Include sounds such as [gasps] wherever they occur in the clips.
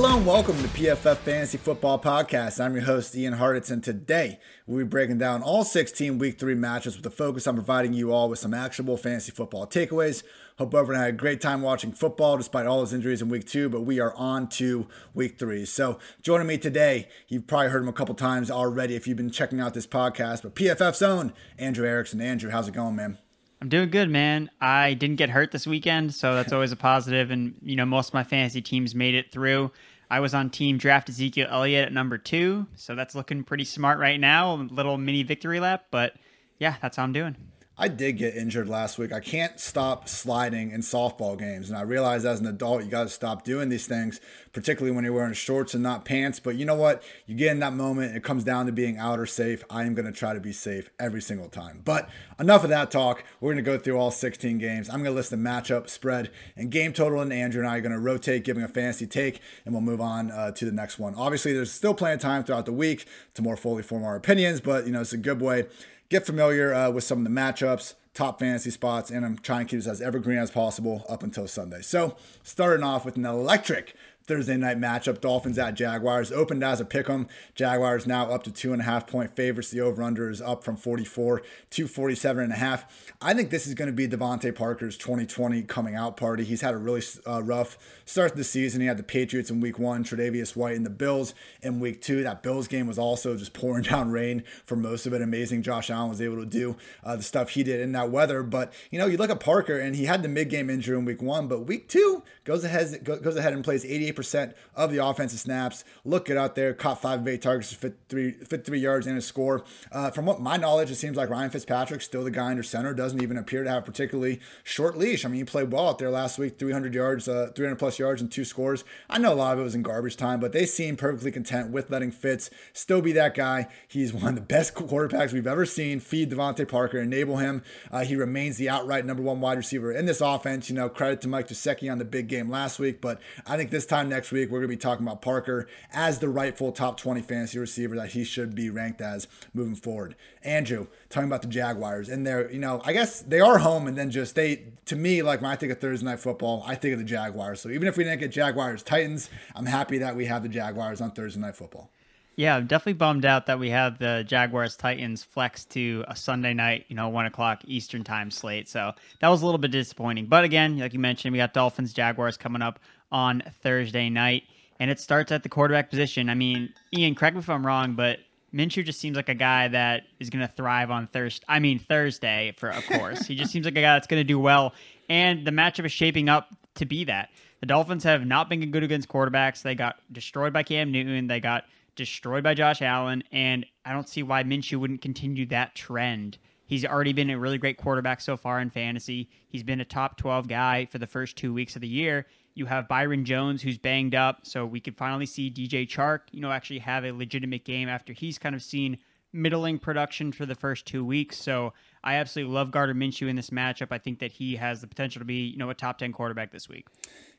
Hello and welcome to PFF Fantasy Football Podcast. I'm your host, Ian Hartitz, and today we'll be breaking down all 16 Week 3 matches with a focus on providing you all with some actionable fantasy football takeaways. Hope everyone had a great time watching football despite all those injuries in Week 2, but we are on to Week 3. So joining me today, you've probably heard him a couple times already if you've been checking out this podcast, but PFF's own Andrew Erickson. Andrew, how's it going, man? I'm doing good, man. I didn't get hurt this weekend, so that's always a positive. And you know, most of my fantasy teams made it through. I was on team draft Ezekiel Elliott at number two, so that's looking pretty smart right now. A little mini victory lap, but yeah, that's how I'm doing. I did get injured last week. I can't stop sliding in softball games. And I realize as an adult, you got to stop doing these things, particularly when you're wearing shorts and not pants. But you know what? You get in that moment, it comes down to being out or safe. I am going to try to be safe every single time. But enough of that talk. We're going to go through all 16 games. I'm going to list the matchup, spread, and game total. And Andrew and I are going to rotate, giving a fantasy take, and we'll move on uh, to the next one. Obviously, there's still plenty of time throughout the week to more fully form our opinions, but you know, it's a good way get familiar uh, with some of the matchups, top fantasy spots, and I'm trying to keep this as evergreen as possible up until Sunday. So, starting off with an electric Thursday night matchup, Dolphins at Jaguars. Opened as a pick 'em. Jaguars now up to two and a half point favorites. The over under is up from 44 to 47 and a half. I think this is going to be DeVante Parker's 2020 coming out party. He's had a really uh, rough start to the season. He had the Patriots in week one, Tre'Davious White in the Bills in week two. That Bills game was also just [laughs] pouring down rain for most of it. Amazing Josh Allen was able to do uh, the stuff he did in that weather. But, you know, you look at Parker and he had the mid game injury in week one, but week two goes ahead, goes ahead and plays 88 percent of the offensive snaps. Look good out there. Caught five of eight targets, 53, 53 yards and a score. Uh, from what my knowledge, it seems like Ryan Fitzpatrick, still the guy under center, doesn't even appear to have particularly short leash. I mean, he played well out there last week, 300 yards, uh, 300 plus yards and two scores. I know a lot of it was in garbage time, but they seem perfectly content with letting Fitz still be that guy. He's one of the best [laughs] quarterbacks we've ever seen. Feed DeVante Parker, enable him. Uh, he remains the outright number one wide receiver in this offense. You know, credit to Mike Gesicki on the big game last week, but I think this time next week, we're going to be talking about Parker as the rightful top 20 fantasy receiver that he should be ranked as moving forward. Andrew, talking about the Jaguars, and they're, you know, I guess they are home, and then just they, to me, like when I think of Thursday night football, I think of the Jaguars. So even if we didn't get Jaguars Titans, I'm happy that we have the Jaguars on Thursday night football. Yeah, I'm definitely bummed out that we have the Jaguars Titans flex to a Sunday night, you know, one o'clock Eastern time slate. So that was a little bit disappointing. But again, like you mentioned, we got Dolphins Jaguars coming up on Thursday night, and it starts at the quarterback position. I mean, Ian, correct me if I'm wrong, but Minshew just seems like a guy that is going to thrive on Thursday. I mean Thursday, for of course. he just seems like a guy that's going to do well, and the matchup is shaping up to be that. The Dolphins have not been good against quarterbacks. They got destroyed by Cam Newton. They got destroyed by Josh Allen, and I don't see why Minshew wouldn't continue that trend. He's already been a really great quarterback so far in fantasy. He's been a top 12 guy for the first two weeks of the year, you have Byron Jones, who's banged up, so we could finally see DJ Chark, you know, actually have a legitimate game after he's kind of seen middling production for the first two weeks. So I absolutely love Gardner Minshew in this matchup. I think that he has the potential to be, you know, a top 10 quarterback this week.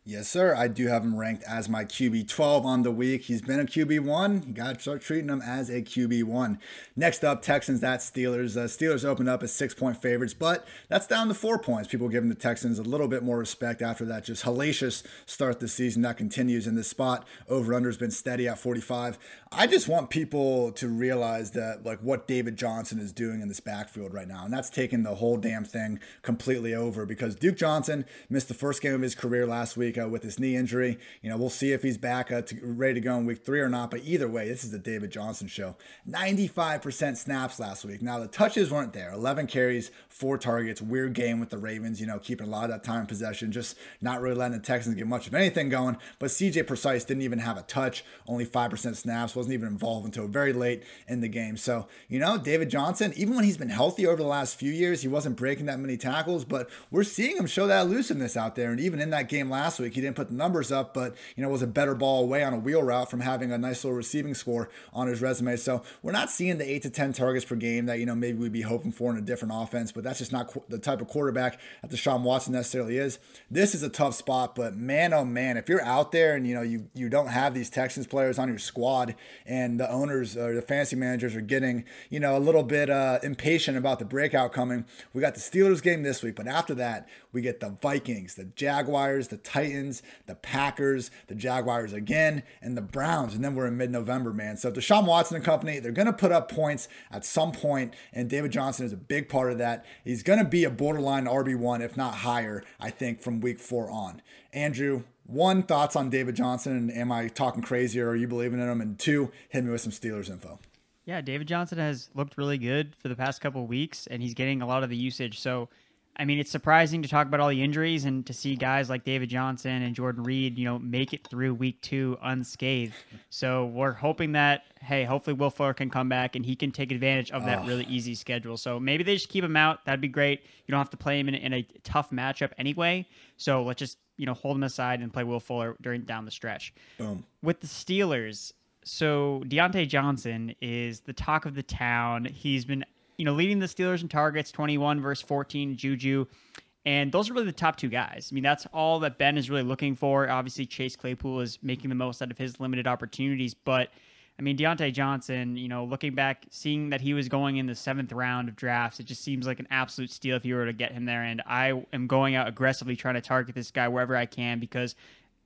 Yes, sir. I do have him ranked as my QB 12 on the week. He's been a QB 1. You got to start treating him as a QB 1. Next up, Texans at Steelers. Uh, Steelers opened up as six point favorites, but that's down to four points. People giving the Texans a little bit more respect after that just hellacious start the season. That continues in this spot. Over under has been steady at 45. I just want people to realize that, like, what David Johnson is doing in this backfield right now. And that's taking the whole damn thing completely over because Duke Johnson missed the first game of his career last week week uh, with his knee injury. You know, we'll see if he's back uh, to, ready to go in week three or not. But either way, this is the David Johnson show. 95% snaps last week. Now, the touches weren't there 11 carries, four targets. Weird game with the Ravens, you know, keeping a lot of that time possession, just not really letting the Texans get much of anything going. But CJ Prosise didn't even have a touch, only 5% snaps, wasn't even involved until very late in the game. So, you know, David Johnson, even when he's been healthy over the last few years, he wasn't breaking that many tackles, but we're seeing him show that elusiveness out there. And even in that game last week, he didn't put the numbers up, but, you know, was a better ball away on a wheel route from having a nice little receiving score on his resume. So we're not seeing the eight to 10 targets per game that, you know, maybe we'd be hoping for in a different offense, but that's just not the type of quarterback that Deshaun Watson necessarily is. This is a tough spot, but man, oh man, if you're out there and, you know, you, you don't have these Texans players on your squad and the owners or the fantasy managers are getting, you know, a little bit uh, impatient about the breakout coming, we got the Steelers game this week, but after that, we get the Vikings, the Jaguars, the Titans, the Packers, the Jaguars again, and the Browns. And then we're in mid November, man. So Deshaun Watson and company, they're going to put up points at some point, and David Johnson is a big part of that. He's going to be a borderline RB1, if not higher, I think, from week four on. Andrew, one, thoughts on David Johnson, and am I talking crazy or are you believing in him? And two, hit me with some Steelers info. Yeah, David Johnson has looked really good for the past couple weeks, and he's getting a lot of the usage. So I mean, it's surprising to talk about all the injuries and to see guys like David Johnson and Jordan Reed, you know, make it through week two unscathed. So we're hoping that, hey, hopefully Will Fuller can come back and he can take advantage of that oh. really easy schedule. So maybe they just keep him out. That'd be great. You don't have to play him in, in a tough matchup anyway. So let's just, you know, hold him aside and play Will Fuller during down the stretch. Boom. With the Steelers, so Diontae Johnson is the talk of the town. He's been you know, leading the Steelers in targets, 21 versus 14, Juju. And those are really the top two guys. I mean, that's all that Ben is really looking for. Obviously, Chase Claypool is making the most out of his limited opportunities. But, I mean, Diontae Johnson, you know, looking back, seeing that he was going in the seventh round of drafts, it just seems like an absolute steal if you were to get him there. And I am going out aggressively trying to target this guy wherever I can because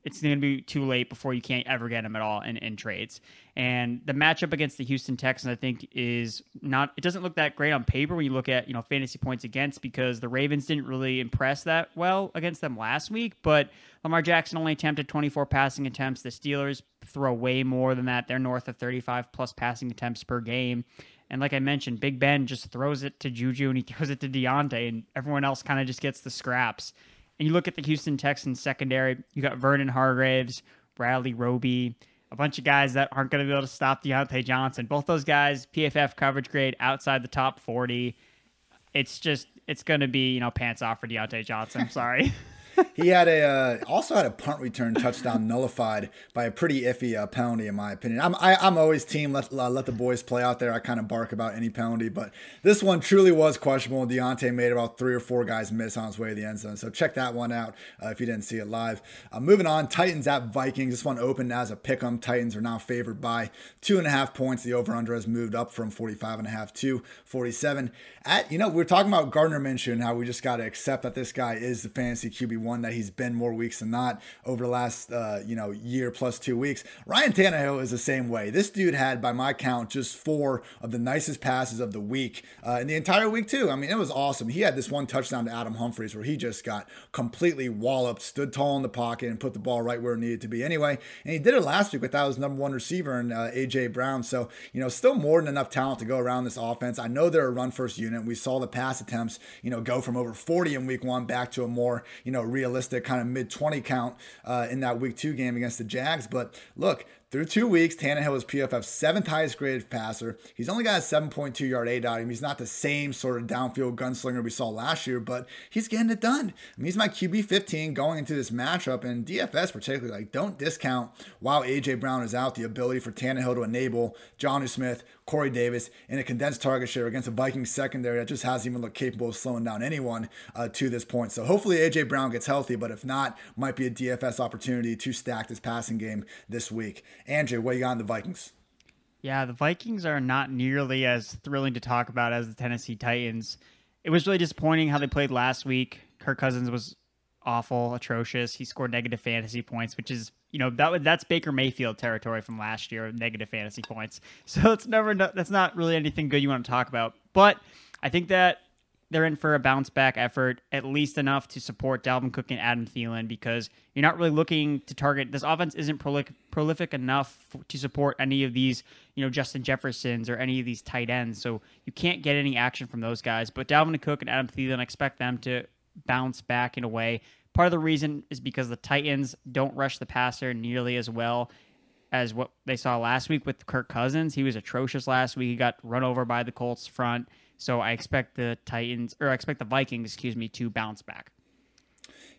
it's going to be too late before you can't ever get him at all in, in trades. And the matchup against the Houston Texans, I think, is not. It doesn't look that great on paper when you look at you know fantasy points against because the Ravens didn't really impress that well against them last week. But Lamar Jackson only attempted 24 passing attempts. The Steelers throw way more than that. They're north of 35 plus passing attempts per game. And like I mentioned, Big Ben just throws it to Juju and he throws it to Diontae, and everyone else kind of just gets the scraps. And you look at the Houston Texans secondary, you got Vernon Hargreaves, Bradley Roby, a bunch of guys that aren't going to be able to stop Diontae Johnson. Both those guys, PFF coverage grade outside the top 40. It's just, it's going to be, you know, pants off for Diontae Johnson. I'm [laughs] sorry. He had a uh, also had a punt return touchdown [laughs] nullified by a pretty iffy uh, penalty, in my opinion. I'm I, am i am always team let uh, let the boys play out there. I kind of bark about any penalty, but this one truly was questionable. Diontae made about three or four guys miss on his way to the end zone, so check that one out uh, if you didn't see it live. Uh, moving on, Titans at Vikings. This one opened as a pick 'em. Titans are now favored by two and a half points. The over under has moved up from 45 and a half to 47. At you know we are talking about Gardner Minshew and how we just got to accept that this guy is the fantasy QB one that he's been more weeks than not over the last uh, you know year plus two weeks. Ryan Tannehill is the same way. This dude had, by my count, just four of the nicest passes of the week uh, in the entire week too. I mean, it was awesome. He had this one touchdown to Adam Humphries where he just got completely walloped, stood tall in the pocket, and put the ball right where it needed to be anyway. And he did it last week without his number one receiver and uh, AJ Brown. So you know, still more than enough talent to go around this offense. I know they're a run first unit. We saw the pass attempts, you know, go from over 40 in week one back to a more you know realistic kind of mid 20 count uh, in that week two game against the Jags. But look, through two weeks, Tannehill is PFF's seventh highest graded passer. He's only got a 7.2 yard ADOT. He's not the same sort of downfield gunslinger we saw last year, but he's getting it done. I mean, he's my QB 15 going into this matchup, and DFS particularly, like, don't discount while AJ Brown is out the ability for Tannehill to enable Jonnu Smith, Corey Davis in a condensed target share against a Vikings secondary that just hasn't even looked capable of slowing down anyone uh, to this point. So hopefully AJ Brown gets healthy, but if not, might be a DFS opportunity to stack this passing game this week. Andrew, what you got on the Vikings? Yeah, the Vikings are not nearly as thrilling to talk about as the Tennessee Titans. It was really disappointing how they played last week. Kirk Cousins was awful, atrocious. He scored negative fantasy points, which is you know that that's Baker Mayfield territory from last year, negative fantasy points. [laughs] So it's never that's not really anything good you want to talk about. But I think that they're in for a bounce back effort, at least enough to support Dalvin Cook and Adam Thielen because you're not really looking to target this offense isn't prolific, prolific enough to support any of these, you know, Justin Jeffersons or any of these tight ends. So you can't get any action from those guys. But Dalvin Cook and Adam Thielen, expect them to bounce back in a way. Part of the reason is because the Titans don't rush the passer nearly as well as what they saw last week with Kirk Cousins. He was atrocious last week. He got run over by the Colts front. So I expect the Titans, or I expect the Vikings, excuse me, to bounce back.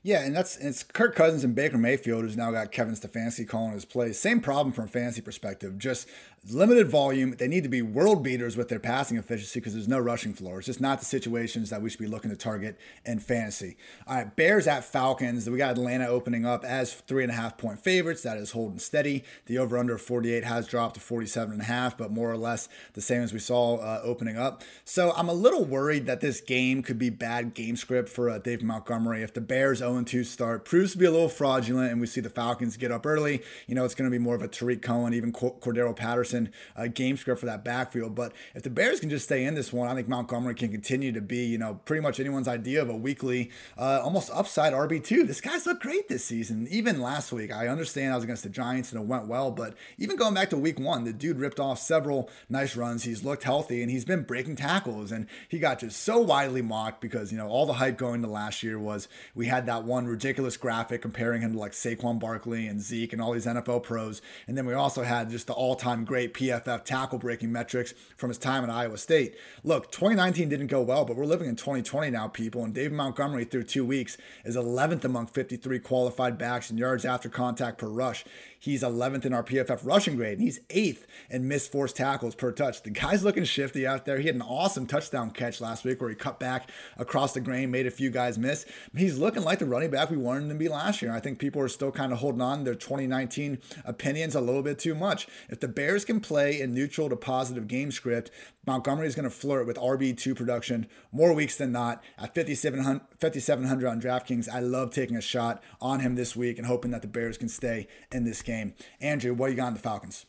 Yeah, and that's it's Kirk Cousins and Baker Mayfield who's now got Kevin Stefanski calling his plays. Same problem from a fantasy perspective. Just limited volume. They need to be world beaters with their passing efficiency because there's no rushing floor. It's just not the situations that we should be looking to target in fantasy. All right, Bears at Falcons. We got Atlanta opening up as three and a half point favorites. That is holding steady. The over under 48 has dropped to 47 and a half, but more or less the same as we saw uh, opening up. So I'm a little worried that this game could be bad game script for uh, Dave Montgomery. If the Bears 0 2 start proves to be a little fraudulent and we see the Falcons get up early, you know, it's going to be more of a Tarik Cohen, even Cordarrelle Patterson uh, game script for that backfield. But if the Bears can just stay in this one, I think Montgomery can continue to be, you know, pretty much anyone's idea of a weekly, uh, almost upside RB2. This guy's looked great this season. Even last week, I understand I was against the Giants and it went well, but even going back to week one, the dude ripped off several nice runs. He's looked healthy and he's been breaking tackles. And he got just so widely mocked because, you know, all the hype going to last year was we had that one ridiculous graphic comparing him to like Saquon Barkley and Zeke and all these NFL pros. And then we also had just the all time great PFF tackle breaking metrics from his time at Iowa State. Look, 2019 didn't go well, but we're living in 2020 now, people. And David Montgomery, through two weeks, is 11th among 53 qualified backs in yards after contact per rush. He's 11th in our PFF rushing grade. And he's eighth in missed forced tackles per touch. The guy's looking shifty out there. He had an awesome touchdown catch last week where he cut back across the grain, made a few guys miss. He's looking like the running back we wanted him to be last year. I think people are still kind of holding on to their 2019 opinions a little bit too much. If the Bears can play in neutral to positive game script, Montgomery is going to flirt with RB2 production more weeks than not. At 5,700 5, on DraftKings, I love taking a shot on him this week and hoping that the Bears can stay in this game. Andrew, what you got on the Falcons?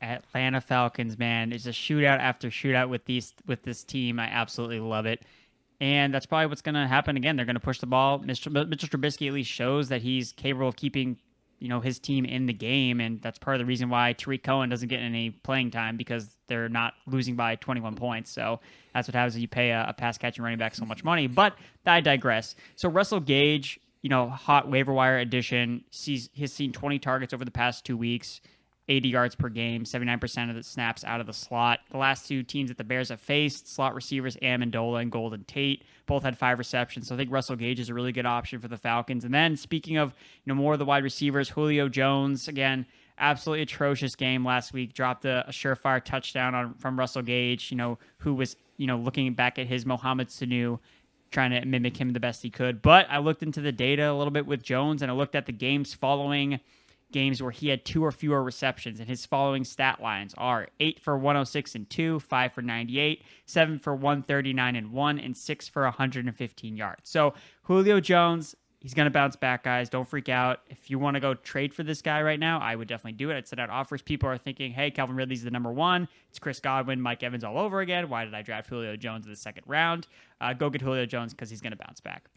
Atlanta Falcons, man, it's a shootout after shootout with these with this team. I absolutely love it. And that's probably what's going to happen again. They're going to push the ball. Mr. Mitchell Trubisky at least shows that he's capable of keeping you know his team in the game, and that's part of the reason why Tarik Cohen doesn't get any playing time because they're not losing by 21 points. So that's what happens when you pay a, a pass catching running back so much money. But I digress. So Russell Gage, you know, hot waiver wire addition, sees he's seen 20 targets over the past two weeks. 80 yards per game, 79% of the snaps out of the slot. The last two teams that the Bears have faced, slot receivers Amendola and Golden Tate, both had five receptions. So I think Russell Gage is a really good option for the Falcons. And then speaking of, you know, more of the wide receivers, Julio Jones, again, absolutely atrocious game last week. Dropped a, a surefire touchdown on from Russell Gage, you know, who was, you know, looking back at his Mohamed Sanu trying to mimic him the best he could. But I looked into the data a little bit with Jones and I looked at the games following games where he had two or fewer receptions, and his following stat lines are 8 for 106 and 2, 5 for 98, 7 for 139 and 1, and 6 for 115 yards. So Julio Jones, he's going to bounce back, guys. Don't freak out. If you want to go trade for this guy right now, I would definitely do it. I'd send out offers. People are thinking, hey, Calvin Ridley's the number one. It's Chris Godwin, Mike Evans all over again. Why did I draft Julio Jones in the second round? Uh, go get Julio Jones because he's going to bounce back.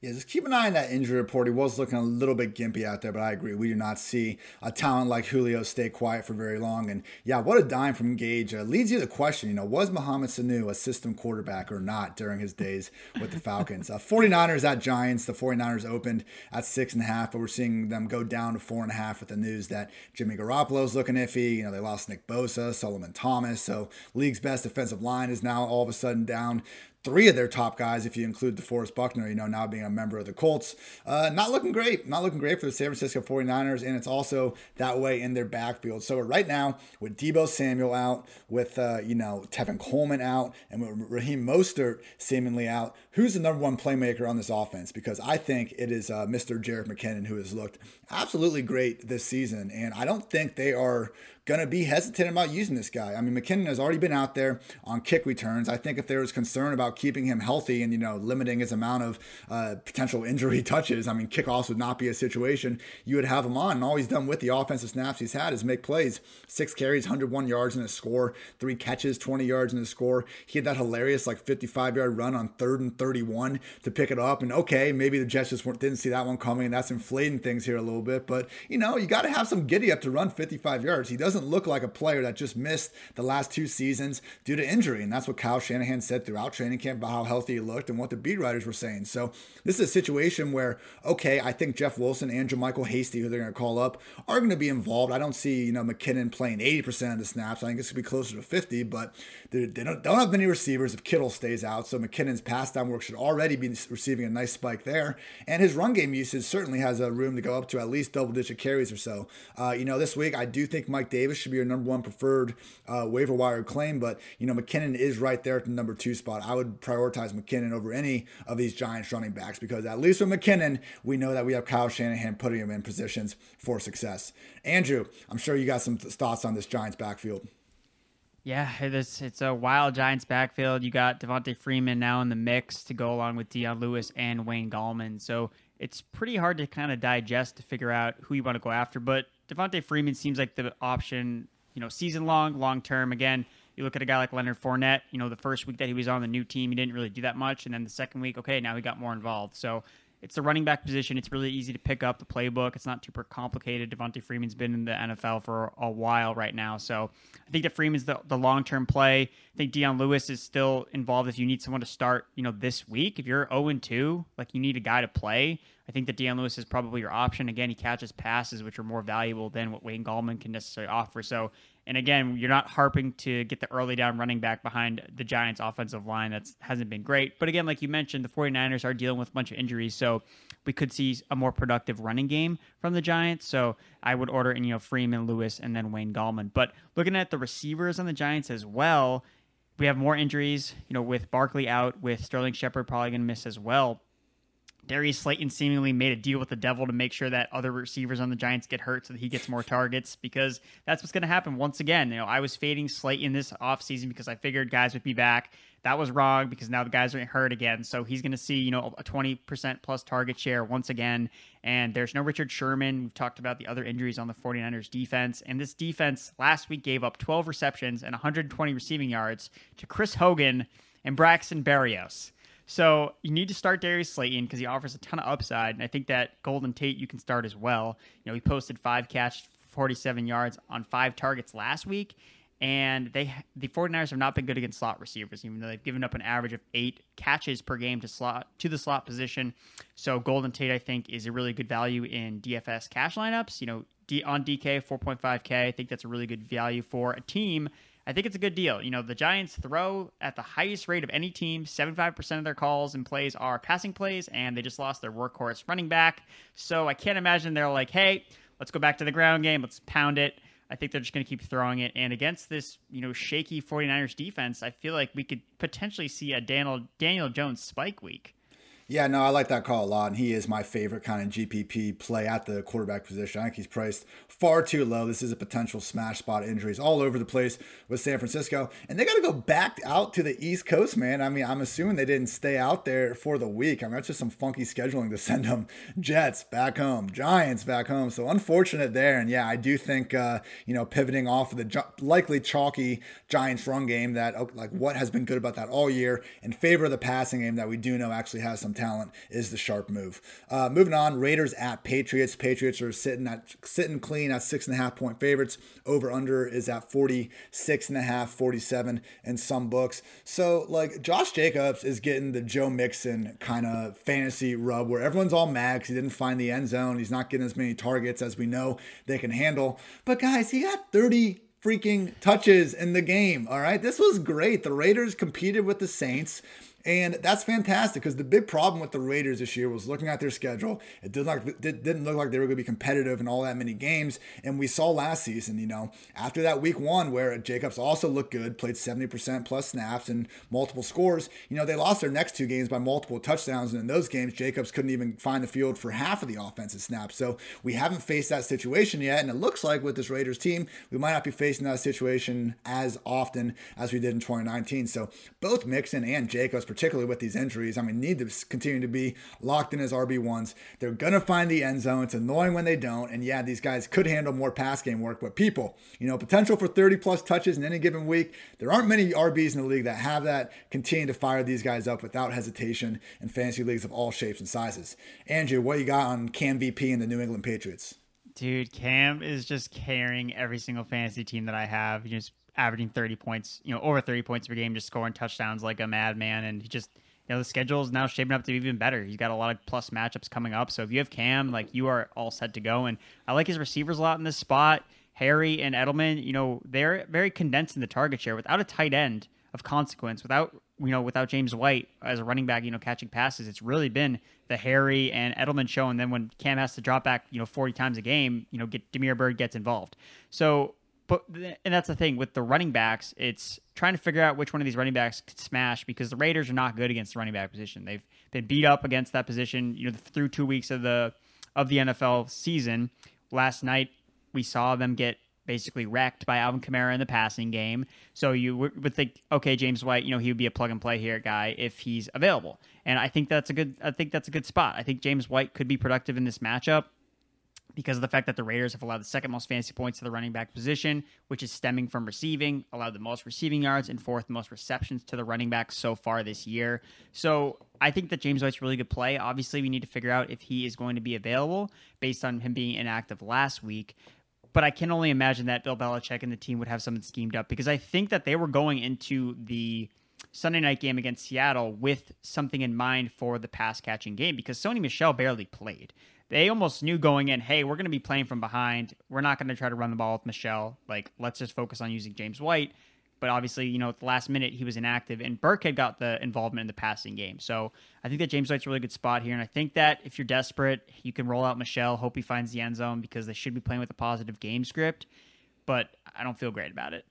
Yeah, just keep an eye on that injury report. He was looking a little bit gimpy out there, but I agree. We do not see a talent like Julio stay quiet for very long. And yeah, what a dime from Gage. Uh, leads you to the question, you know, was Mohamed Sanu a system quarterback or not during his days with the Falcons? uh, 49ers at Giants. The 49ers opened at six and a half, but we're seeing them go down to four and a half with the news that Jimmy Garoppolo's looking iffy. You know, they lost Nick Bosa, Solomon Thomas. So league's best defensive line is now all of a sudden down three of their top guys, if you include DeForest Buckner, you know, now being a member of the Colts. Uh, not looking great. Not looking great for the San Francisco 49ers, and it's also that way in their backfield. So right now, with Deebo Samuel out, with, uh, you know, Tevin Coleman out, and with Raheem Mostert seemingly out, who's the number one playmaker on this offense? Because I think it is uh, Mr. Jerick McKinnon, who has looked absolutely great this season. And I don't think they are going to be hesitant about using this guy. I mean, McKinnon has already been out there on kick returns. I think if there was concern about keeping him healthy and, you know, limiting his amount of uh, potential injury [laughs] touches. I mean, kickoffs would not be a situation you would have him on. And all he's done with the offensive snaps he's had is make plays. Six carries, 101 yards in a score, three catches, 20 yards in a score. He had that hilarious, like 55 yard run on third and 31 to pick it up. And okay, maybe the Jets just didn't see that one coming. And that's inflating things here a little bit. But, you know, you got to have some giddy up to run 55 yards. He doesn't look like a player that just missed the last two seasons due to injury. And that's what Kyle Shanahan said throughout training camp about how healthy he looked and what the beat writers were saying. So this is a situation where, okay, I think Jeff Wilson and JaMycal Hasty, who they're going to call up, are going to be involved. I don't see, you know, McKinnon playing 80% of the snaps. I think it's going to be closer to 50, but they, don't, don't have many receivers if Kittle stays out. So McKinnon's pass down work should already be receiving a nice spike there. And his run game usage certainly has a room to go up to at least double digit carries or so. Uh, you know, this week, I do think Mike Davis should be your number one preferred uh, waiver wire claim, but, you know, McKinnon is right there at the number two spot. I would prioritize McKinnon over any of these Giants running backs because at least with McKinnon, we know that we have Kyle Shanahan putting him in positions for success. Andrew, I'm sure you got some thoughts on this Giants backfield. Yeah, it's it's a wild Giants backfield. You got Devonta Freeman now in the mix to go along with Dion Lewis and Wayne Gallman. So it's pretty hard to kind of digest to figure out who you want to go after. But Devonta Freeman seems like the option, you know, season long, long term. Again, you look at a guy like Leonard Fournette, you know, the first week that he was on the new team, he didn't really do that much. And then the second week, okay, now he got more involved. So it's the running back position. It's really easy to pick up the playbook. It's not super complicated. Devonta Freeman's been in the NFL for a while right now. So I think that Freeman's the, the long term play. I think Dion Lewis is still involved if you need someone to start, you know, this week. If you're 0 2, like you need a guy to play. I think that Dion Lewis is probably your option. Again, he catches passes, which are more valuable than what Wayne Gallman can necessarily offer. So and again, you're not harping to get the early down running back behind the Giants offensive line that hasn't been great. But again, like you mentioned, the 49ers are dealing with a bunch of injuries, so we could see a more productive running game from the Giants. So I would order you know, Freeman, Lewis, and then Wayne Gallman. But looking at the receivers on the Giants as well, we have more injuries, you know, with Barkley out, with Sterling Shepard probably going to miss as well. Darius Slayton seemingly made a deal with the devil to make sure that other receivers on the Giants get hurt so that he gets more targets because that's what's going to happen once again. You know, I was fading Slayton this offseason because I figured guys would be back. That was wrong because now the guys are hurt again. So he's going to see, you know, a 20% plus target share once again. And there's no Richard Sherman. We've talked about the other injuries on the 49ers defense. And this defense last week gave up 12 receptions and 120 receiving yards to Chris Hogan and Braxton Berrios. So you need to start Darius Slayton because he offers a ton of upside. And I think that Golden Tate you can start as well. You know, he posted five catch, 47 yards on five targets last week. And they the 49ers have not been good against slot receivers, even though they've given up an average of eight catches per game to slot to the slot position. So Golden Tate, I think, is a really good value in DFS cash lineups. You know, D, on DK 4.5K, I think that's a really good value for a team I think it's a good deal. You know, the Giants throw at the highest rate of any team. 75% of their calls and plays are passing plays, and they just lost their workhorse running back. So I can't imagine they're like, hey, let's go back to the ground game. Let's pound it. I think they're just going to keep throwing it. And against this, you know, shaky 49ers defense, I feel like we could potentially see a Daniel, Daniel Jones spike week. Yeah, no, I like that call a lot. And he is my favorite kind of GPP play at the quarterback position. I think he's priced far too low. This is a potential smash spot injuries all over the place with San Francisco. And they got to go back out to the East Coast, man. I mean, I'm assuming they didn't stay out there for the week. I mean, that's just some funky scheduling to [laughs] send them Jets back home, Giants back home. So unfortunate there. And yeah, I do think, uh, you know, pivoting off of the likely chalky Giants run game that, oh, like, what has been good about that all year in favor of the passing game that we do know actually has some talent is the sharp move. Uh, moving on, Raiders at Patriots. Patriots are sitting at sitting clean at six and a half point favorites. Over under is at 46 and a half, 47 in some books. So like Josh Jacobs is getting the Joe Mixon kind of fantasy rub where everyone's all mad because he didn't find the end zone. He's not getting as many targets as we know they can handle. But guys, he got 30 freaking touches in the game. All right. This was great. The Raiders competed with the Saints. And that's fantastic because the big problem with the Raiders this year was looking at their schedule. It did not didn't look like they were going to be competitive in all that many games. And we saw last season, you know, after that week one where Jacobs also looked good, played 70% plus snaps and multiple scores, you know, they lost their next two games by multiple touchdowns. And in those games, Jacobs couldn't even find the field for half of the offensive snaps. So we haven't faced that situation yet. And it looks like with this Raiders team, we might not be facing that situation as often as we did in 2019. So both Mixon and Jacobs, particularly with these injuries. I mean, need to continue to be locked in as RB1s. They're going to find the end zone. It's annoying when they don't. And yeah, these guys could handle more pass game work, but people, you know, potential for 30 plus touches in any given week. There aren't many RBs in the league that have that. Continue to fire these guys up without hesitation in fantasy leagues of all shapes and sizes. Andrew, what you got on Cam VP and the New England Patriots? Dude, Cam is just carrying every single fantasy team that I have. Just averaging 30 points, you know, over 30 points per game, just scoring touchdowns like a madman. And he just, you know, the schedule is now shaping up to be even better. He's got a lot of plus matchups coming up. So if you have Cam, like you are all set to go. And I like his receivers a lot in this spot. Harry and Edelman, you know, they're very condensed in the target share without a tight end of consequence, without you know, without James White as a running back, you know, catching passes, it's really been the Harry and Edelman show. And then when Cam has to drop back, you know, 40 times a game, you know, get Damiere Byrd gets involved. So, but, and that's the thing with the running backs, it's trying to figure out which one of these running backs could smash because the Raiders are not good against the running back position. They've been beat up against that position, you know, through two weeks of the, of the NFL season. Last night, we saw them get basically wrecked by Alvin Kamara in the passing game. So you would think, okay, James White, you know, he would be a plug and play here guy if he's available. And I think that's a good. I think that's a good spot. I think James White could be productive in this matchup because of the fact that the Raiders have allowed the second most fantasy points to the running back position, which is stemming from receiving, allowed the most receiving yards and fourth most receptions to the running back so far this year. So I think that James White's really good play. Obviously, we need to figure out if he is going to be available based on him being inactive last week but I can only imagine that Bill Belichick and the team would have something schemed up because I think that they were going into the Sunday night game against Seattle with something in mind for the pass catching game because Sony Michel barely played. They almost knew going in, hey, we're going to be playing from behind. We're not going to try to run the ball with Michel. Like, let's just focus on using James White but obviously, you know, at the last minute he was inactive, and Burkhead got the involvement in the passing game. So I think that James White's a really good spot here, and I think that if you're desperate, you can roll out Michel, Hope he finds the end zone because they should be playing with a positive game script. But I don't feel great about it.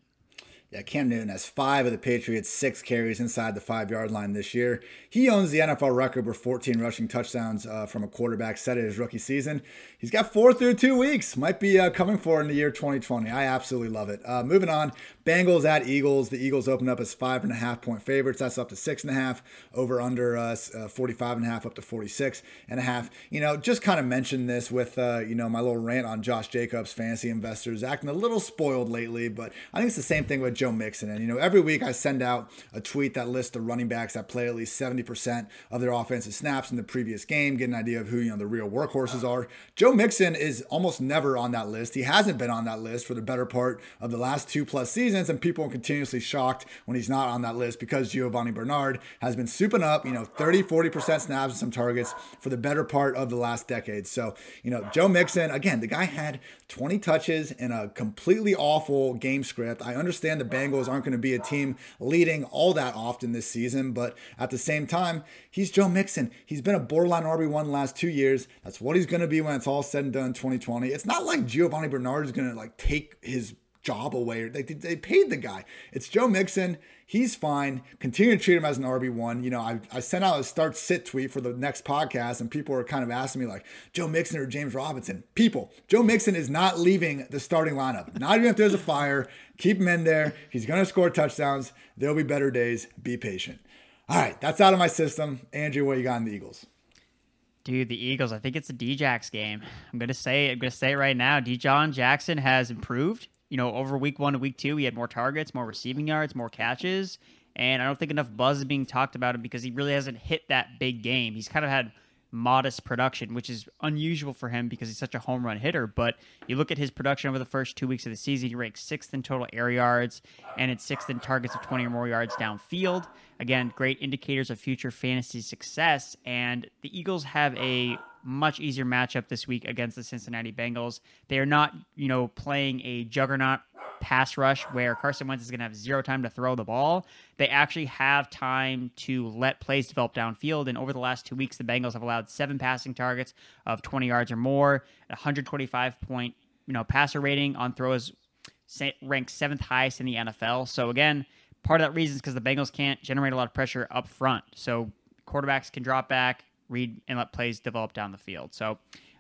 Yeah, Cam Newton has five of the Patriots' six carries inside the five yard line this year. He owns the NFL record for 14 rushing touchdowns uh, from a quarterback set in his rookie season. He's got four through two weeks. Might be uh, coming for in the year 2020. I absolutely love it. Uh, moving on, Bengals at Eagles. The Eagles open up as five and a half point favorites. That's up to six and a half. Over under us uh, 45 and a half up to 46 and a half. You know, just kind of mentioned this with uh, you know my little rant on Josh Jacobs, fantasy investors acting a little spoiled lately, but I think it's the same thing with Joe Mixon. And, you know, every week I send out a tweet that lists the running backs that play at least 70% of their offensive snaps in the previous game, get an idea of who, you know, the real workhorses are. Joe Mixon is almost never on that list. He hasn't been on that list for the better part of the last two plus seasons, and people are continuously shocked when he's not on that list because Giovani Bernard has been souping up, you know, 30, 40% snaps and some targets for the better part of the last decade. So, you know, Joe Mixon, again, the guy had 20 touches in a completely awful game script. I understand the Bengals aren't going to be a team leading all that often this season. But at the same time, he's Joe Mixon. He's been a borderline RB1 the last two years. That's what he's going to be when it's all said and done in 2020. It's not like Giovani Bernard is going to like take his job away. They, they paid the guy. It's Joe Mixon. He's fine. Continue to treat him as an RB1. You know, I, I sent out a start sit tweet for the next podcast, and people were kind of asking me, like, Joe Mixon or James Robinson. People, Joe Mixon is not leaving the starting lineup. Not even if there's a fire. Keep him in there. He's going to score touchdowns. There'll be better days. Be patient. All right, that's out of my system. Andrew, what you got in the Eagles? Dude, the Eagles. I think it's a Djax game. I'm gonna say. I'm gonna say it right now. DeSean Jackson has improved you know, over week one to week two, he had more targets, more receiving yards, more catches. And I don't think enough buzz is being talked about him because he really hasn't hit that big game. He's kind of had modest production, which is unusual for him because he's such a home run hitter. But you look at his production over the first two weeks of the season, he ranks sixth in total air yards and it's sixth in targets of 20 or more yards downfield. Again, great indicators of future fantasy success. And the Eagles have a much easier matchup this week against the Cincinnati Bengals. They are not, you know, playing a juggernaut pass rush where Carson Wentz is going to have zero time to throw the ball. They actually have time to let plays develop downfield. And over the last two weeks, the Bengals have allowed seven passing targets of 20 yards or more, 125 point, you know, passer rating on throws ranked seventh highest in the NFL. So again, part of that reason is because the Bengals can't generate a lot of pressure up front. So quarterbacks can drop back, read and let plays develop down the field. So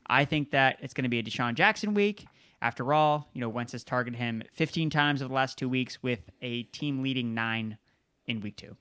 I think that it's going to be a DeSean Jackson week. After all, you know, Wentz has targeted him 15 times over the last two weeks with a team leading nine in week two.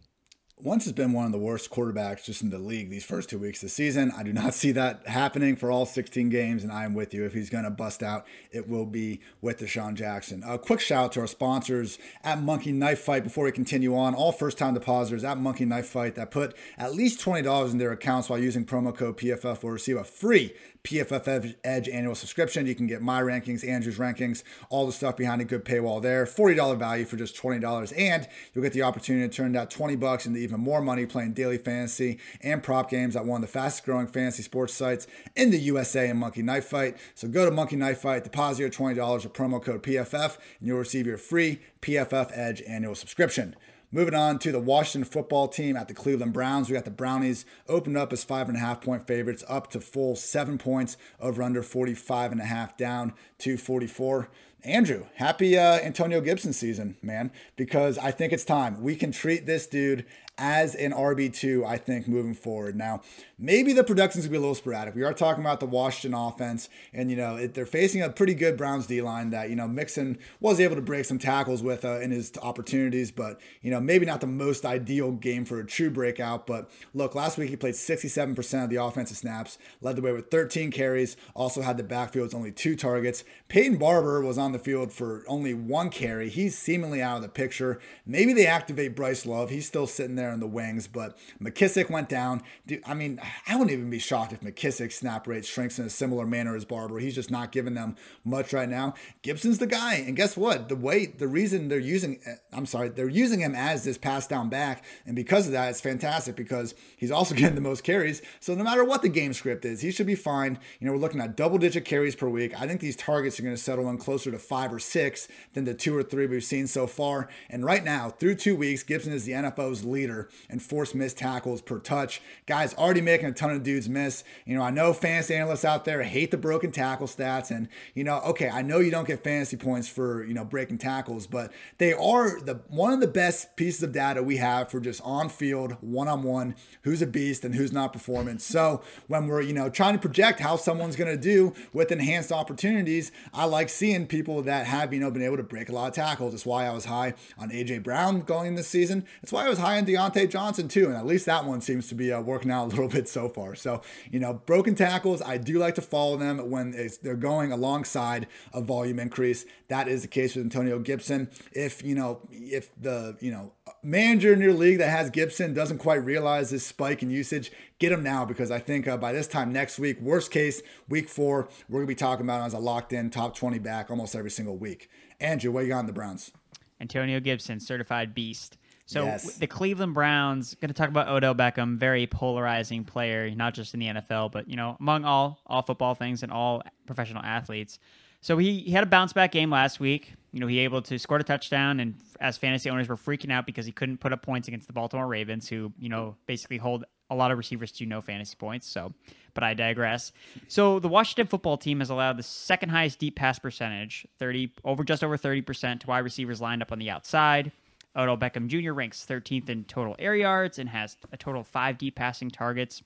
Wentz has been one of the worst quarterbacks just in the league these first two weeks of the season. I do not see that happening for all 16 games, and I am with you. If he's going to bust out, it will be with DeSean Jackson. A quick shout out to our sponsors at Monkey Knife Fight before we continue on. All first time depositors at Monkey Knife Fight that put at least $20 in their accounts while using promo code PFF will receive a free PFF Edge annual subscription. You can get my rankings, Andrew's rankings, all the stuff behind a good paywall there. $40 value for just $20. And you'll get the opportunity to turn that 20 bucks into even more money playing daily fantasy and prop games at one of the fastest growing fantasy sports sites in the USA and Monkey Knife Fight. So go to Monkey Knife Fight, deposit your $20 with promo code PFF, and you'll receive your free PFF Edge annual subscription. Moving on to the Washington football team at the Cleveland Browns. We got the Brownies opened up as five and a half point favorites, up to full seven points, over under 45 and a half, down to 44. Andrew, happy uh, Antonio Gibson season, man, because I think it's time. We can treat this dude as an RB2, I think, moving forward. Now, maybe the production's gonna be a little sporadic. We are talking about the Washington offense, and, you know, it, they're facing a pretty good Browns D line that, you know, Mixon was able to break some tackles with uh, in his opportunities, but, you know, maybe not the most ideal game for a true breakout. But look, last week he played 67% of the offensive snaps, led the way with 13 carries, also had the backfield only two targets. Peyton Barber was on the field for only one carry. He's seemingly out of the picture. Maybe they activate Bryce Love. He's still sitting there there in the wings. But McKissic went down. I mean, I wouldn't even be shocked if McKissic's snap rate shrinks in a similar manner as Barber. He's just not giving them much right now. Gibson's the guy. And guess what? The way, the reason they're using, eh, I'm sorry, they're using him as this pass down back. And because of that, it's fantastic because he's also [laughs] getting the most carries. So no matter what the game script is, he should be fine. You know, we're looking at double digit carries per week. I think these targets are going to settle in closer to five or six than the two or three we've seen so far. And right now, through two weeks, Gibson is the NFL's leader leader in forced missed tackles per touch. Guys already making a ton of dudes miss. You know, I know fantasy analysts out there hate the broken tackle stats. And, you know, okay, I know you don't get fantasy points for, you know, breaking tackles, but they are the one of the best pieces of data we have for just on field, one on one, who's a beast and who's not performing. So when we're, you know, trying to project how someone's going to do with enhanced opportunities, I like seeing people that have, you know, been able to break a lot of tackles. That's why I was high on AJ Brown going in this season. That's why I was high on Deion Diontae Johnson too, and at least that one seems to be uh, working out a little [laughs] bit so far. So you know, broken tackles, I do like to follow them when they're going alongside a volume increase. That is the case with Antonio Gibson. If you know, if the you know manager in your league that has Gibson doesn't quite realize this spike in usage, get him now because I think uh, by this time next week, worst case, week four, we're gonna be talking about him as a locked in top 20 back almost every single week. Andrew, what you got on the Browns? Antonio Gibson, certified beast. So yes. the Cleveland Browns going to talk about Odell Beckham, very polarizing player, not just in the NFL, but you know among all all football things and all professional athletes. So he, he had a bounce back game last week. You know he able to score a touchdown, and as fantasy owners were freaking out because he couldn't put up points against the Baltimore Ravens, who you know basically hold a lot of receivers to no fantasy points. So, but I digress. So the Washington football team has allowed the second highest deep pass percentage, thirty over just over thirty percent to wide receivers lined up on the outside. Odell Beckham Jr. ranks 13th in total air yards and has a total of five deep passing targets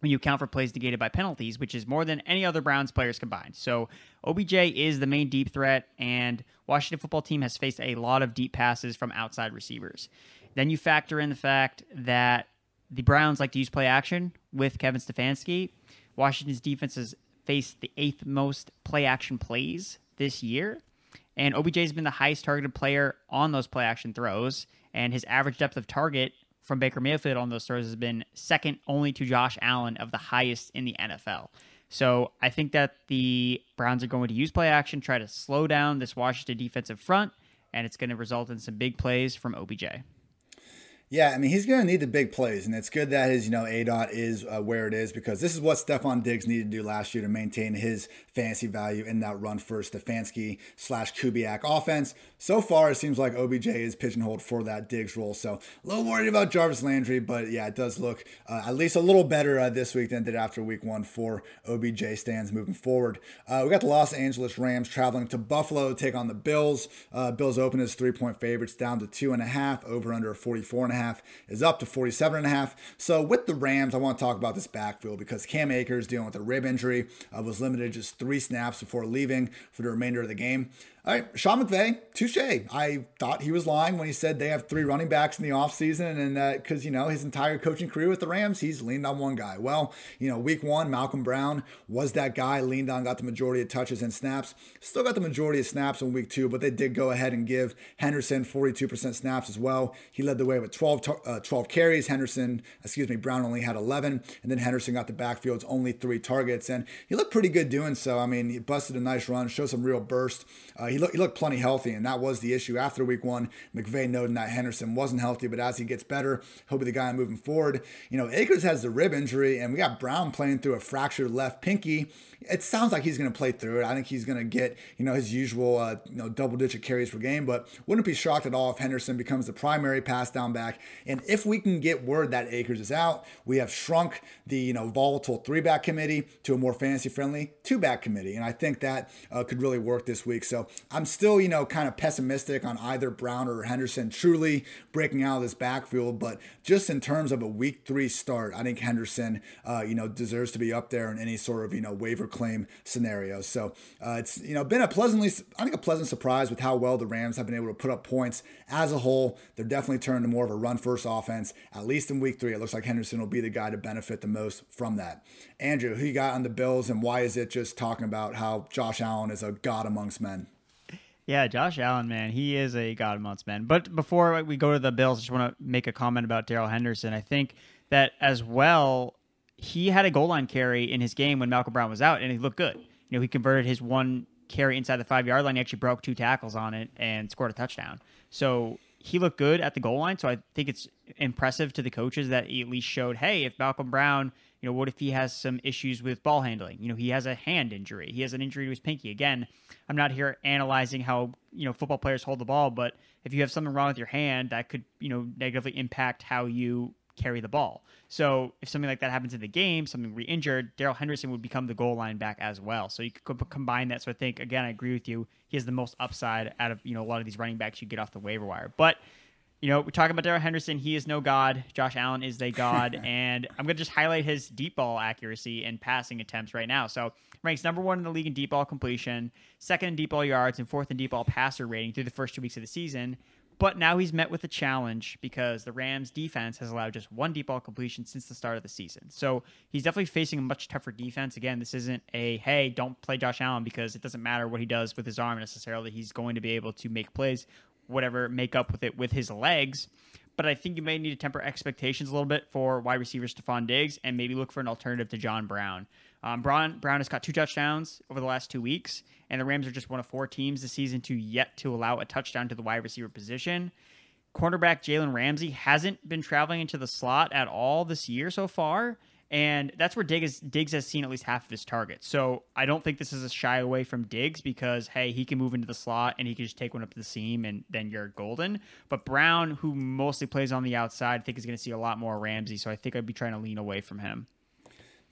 when you count for plays negated by penalties, which is more than any other Browns players combined. So OBJ is the main deep threat, and Washington football team has faced a lot of deep passes from outside receivers. Then you factor in the fact that the Browns like to use play action with Kevin Stefanski. Washington's defense has faced the eighth most play action plays this year. And OBJ has been the highest targeted player on those play action throws, and his average depth of target from Baker Mayfield on those throws has been second only to Josh Allen of the highest in the NFL. So I think that the Browns are going to use play action, try to slow down this Washington defensive front, and it's going to result in some big plays from OBJ. Yeah, I mean, he's going to need the big plays, and it's good that his, you know, ADOT is uh, where it is because this is what Stefon Diggs needed to do last year to maintain his fantasy value in that run for Stefanski slash Kubiak offense. So far, it seems like OBJ is pigeonholed for that Diggs role. So a little worried about Jarvis Landry, but yeah, it does look uh, at least a little better uh, this week than did after week one for OBJ stands moving forward. Uh, we got the Los Angeles Rams traveling to Buffalo to take on the Bills. Uh, Bills open as three point favorites down to two and a half, over under 44 and a half half is up to 47 and a half. So with the Rams, I want to talk about this backfield because Cam Akers dealing with a rib injury uh, was limited just three snaps before leaving for the remainder of the game. All right, Sean McVay, touche. I thought he was lying when he said they have three running backs in the offseason and that because, you know, his entire coaching career with the Rams, he's leaned on one guy. Well, you know, week one, Malcolm Brown was that guy, leaned on, got the majority of touches and snaps. Still got the majority of snaps in week two, but they did go ahead and give Henderson 42% snaps as well. He led the way with 12, uh, 12 carries. Henderson, excuse me, Brown only had 11. And then Henderson got the backfield's only three targets. And he looked pretty good doing so. I mean, he busted a nice run, showed some real burst. Uh, he looked he looked plenty healthy, and that was the issue after week one. McVay noting that Henderson wasn't healthy, but as he gets better, he'll be the guy moving forward. You know, Akers has the rib injury, and we got Brown playing through a fractured left pinky. It sounds like he's going to play through it. I think he's going to get you know his usual uh, you know double digit carries per game, but wouldn't be shocked at all if Henderson becomes the primary pass down back. And if we can get word that Akers is out, we have shrunk the you know volatile three back committee to a more fantasy friendly two back committee, and I think that uh, could really work this week. So I'm still you know, kind of pessimistic on either Brown or Henderson truly breaking out of this backfield. But just in terms of a week three start, I think Henderson, uh, you know, deserves to be up there in any sort of, you know, waiver claim scenario. So uh, it's, you know, been a pleasantly, I think a pleasant surprise with how well the Rams have been able to put up points as a whole. They're definitely turned to more of a run first offense, at least in week three. It looks like Henderson will be the guy to benefit the most from that. Andrew, who you got on the Bills and why is it just talking about how Josh Allen is a god amongst men? Yeah, Josh Allen, man, he is a god amongst men. But before we go to the Bills, I just want to make a comment about Darrell Henderson. I think that as well, he had a goal line carry in his game when Malcolm Brown was out, and he looked good. You know, he converted his one carry inside the five yard line. He actually broke two tackles on it and scored a touchdown. So he looked good at the goal line. So I think it's impressive to the coaches that he at least showed, hey, if Malcolm Brown you know, what if he has some issues with ball handling? You know, he has a hand injury. He has an injury to his pinky. Again, I'm not here analyzing how, you know, football players hold the ball, but if you have something wrong with your hand, that could, you know, negatively impact how you carry the ball. So if something like that happens in the game, something re-injured, Darrell Henderson would become the goal line back as well. So you could combine that. So I think again, I agree with you. He has the most upside out of you know a lot of these running backs you get off the waiver wire. But you know, we're talking about Darrell Henderson. He is no god. Josh Allen is a god. [laughs] and I'm going to just highlight his deep ball accuracy and passing attempts right now. So, ranks number one in the league in deep ball completion, second in deep ball yards, and fourth in deep ball passer rating through the first two weeks of the season. But now he's met with a challenge because the Rams defense has allowed just one deep ball completion since the start of the season. So he's definitely facing a much tougher defense. Again, this isn't a, hey, don't play Josh Allen because it doesn't matter what he does with his arm necessarily. He's going to be able to make plays whatever make up with it with his legs. But I think you may need to temper expectations a little bit for wide receiver Stefon Diggs and maybe look for an alternative to John Brown. Um, Brown Brown has caught two touchdowns over the last two weeks, and the Rams are just one of four teams this season to yet to allow a touchdown to the wide receiver position. Cornerback Jalen Ramsey hasn't been traveling into the slot at all this year so far, and that's where Diggs, Diggs has seen at least half of his targets. So I don't think this is a shy away from Diggs because hey, he can move into the slot and he can just take one up to the seam and then you're golden. But Brown, who mostly plays on the outside, I think is going to see a lot more Ramsey. So I think I'd be trying to lean away from him.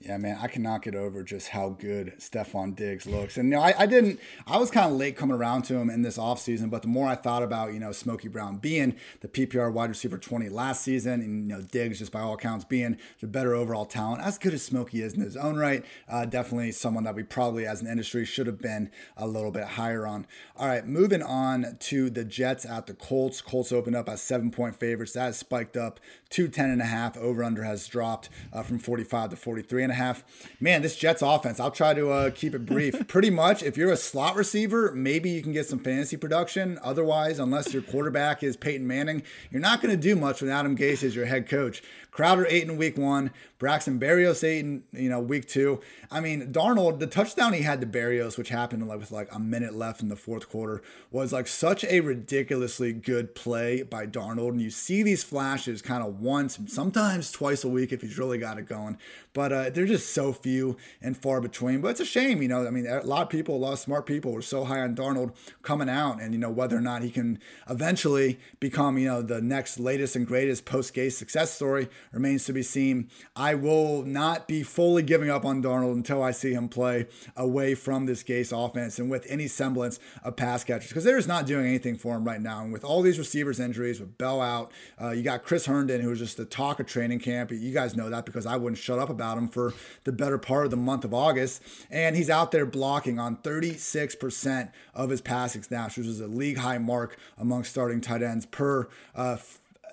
Yeah, man, I cannot get over just how good Stefon Diggs looks. And you know, I, I didn't, I was kind of late coming around to him in this offseason, but the more I thought about, you know, Smokey Brown being the PPR wide receiver 20 last season, and, you know, Diggs just by all accounts being the better overall talent, as good as Smokey is in his own right, uh, definitely someone that we probably as an industry should have been a little bit higher on. All right, moving on to the Jets at the Colts. Colts opened up as seven point favorites. That has spiked up to 10 and a half. Over under has dropped uh, from 45 to 43 and a half. Man, this Jets offense, I'll try to uh, keep it brief. [laughs] Pretty much, if you're a slot receiver, maybe you can get some fantasy production. Otherwise, unless your quarterback is Peyton Manning, you're not going to do much with Adam Gase as your head coach. Crowder eight in week one, Braxton Berrios eight in you know week two. I mean, Darnold, the touchdown he had to Berrios, which happened like with like a minute left in the fourth quarter, was like such a ridiculously good play by Darnold. And you see these flashes kind of once, sometimes twice a week if he's really got it going. But uh, they're just so few and far between. But it's a shame, you know. I mean, a lot of people, a lot of smart people were so high on Darnold coming out, and you know whether or not he can eventually become, you know, the next latest and greatest post Gase success story remains to be seen. I will not be fully giving up on Darnold until I see him play away from this Gase offense and with any semblance of pass catchers because they're just not doing anything for him right now. And with all these receivers injuries, with Bell out, uh, you got Chris Herndon, who was just the talk of training camp. You guys know that because I wouldn't shut up about him for the better part of the month of August. And he's out there blocking on 36% of his passing snaps, which is a league high mark among starting tight ends per uh,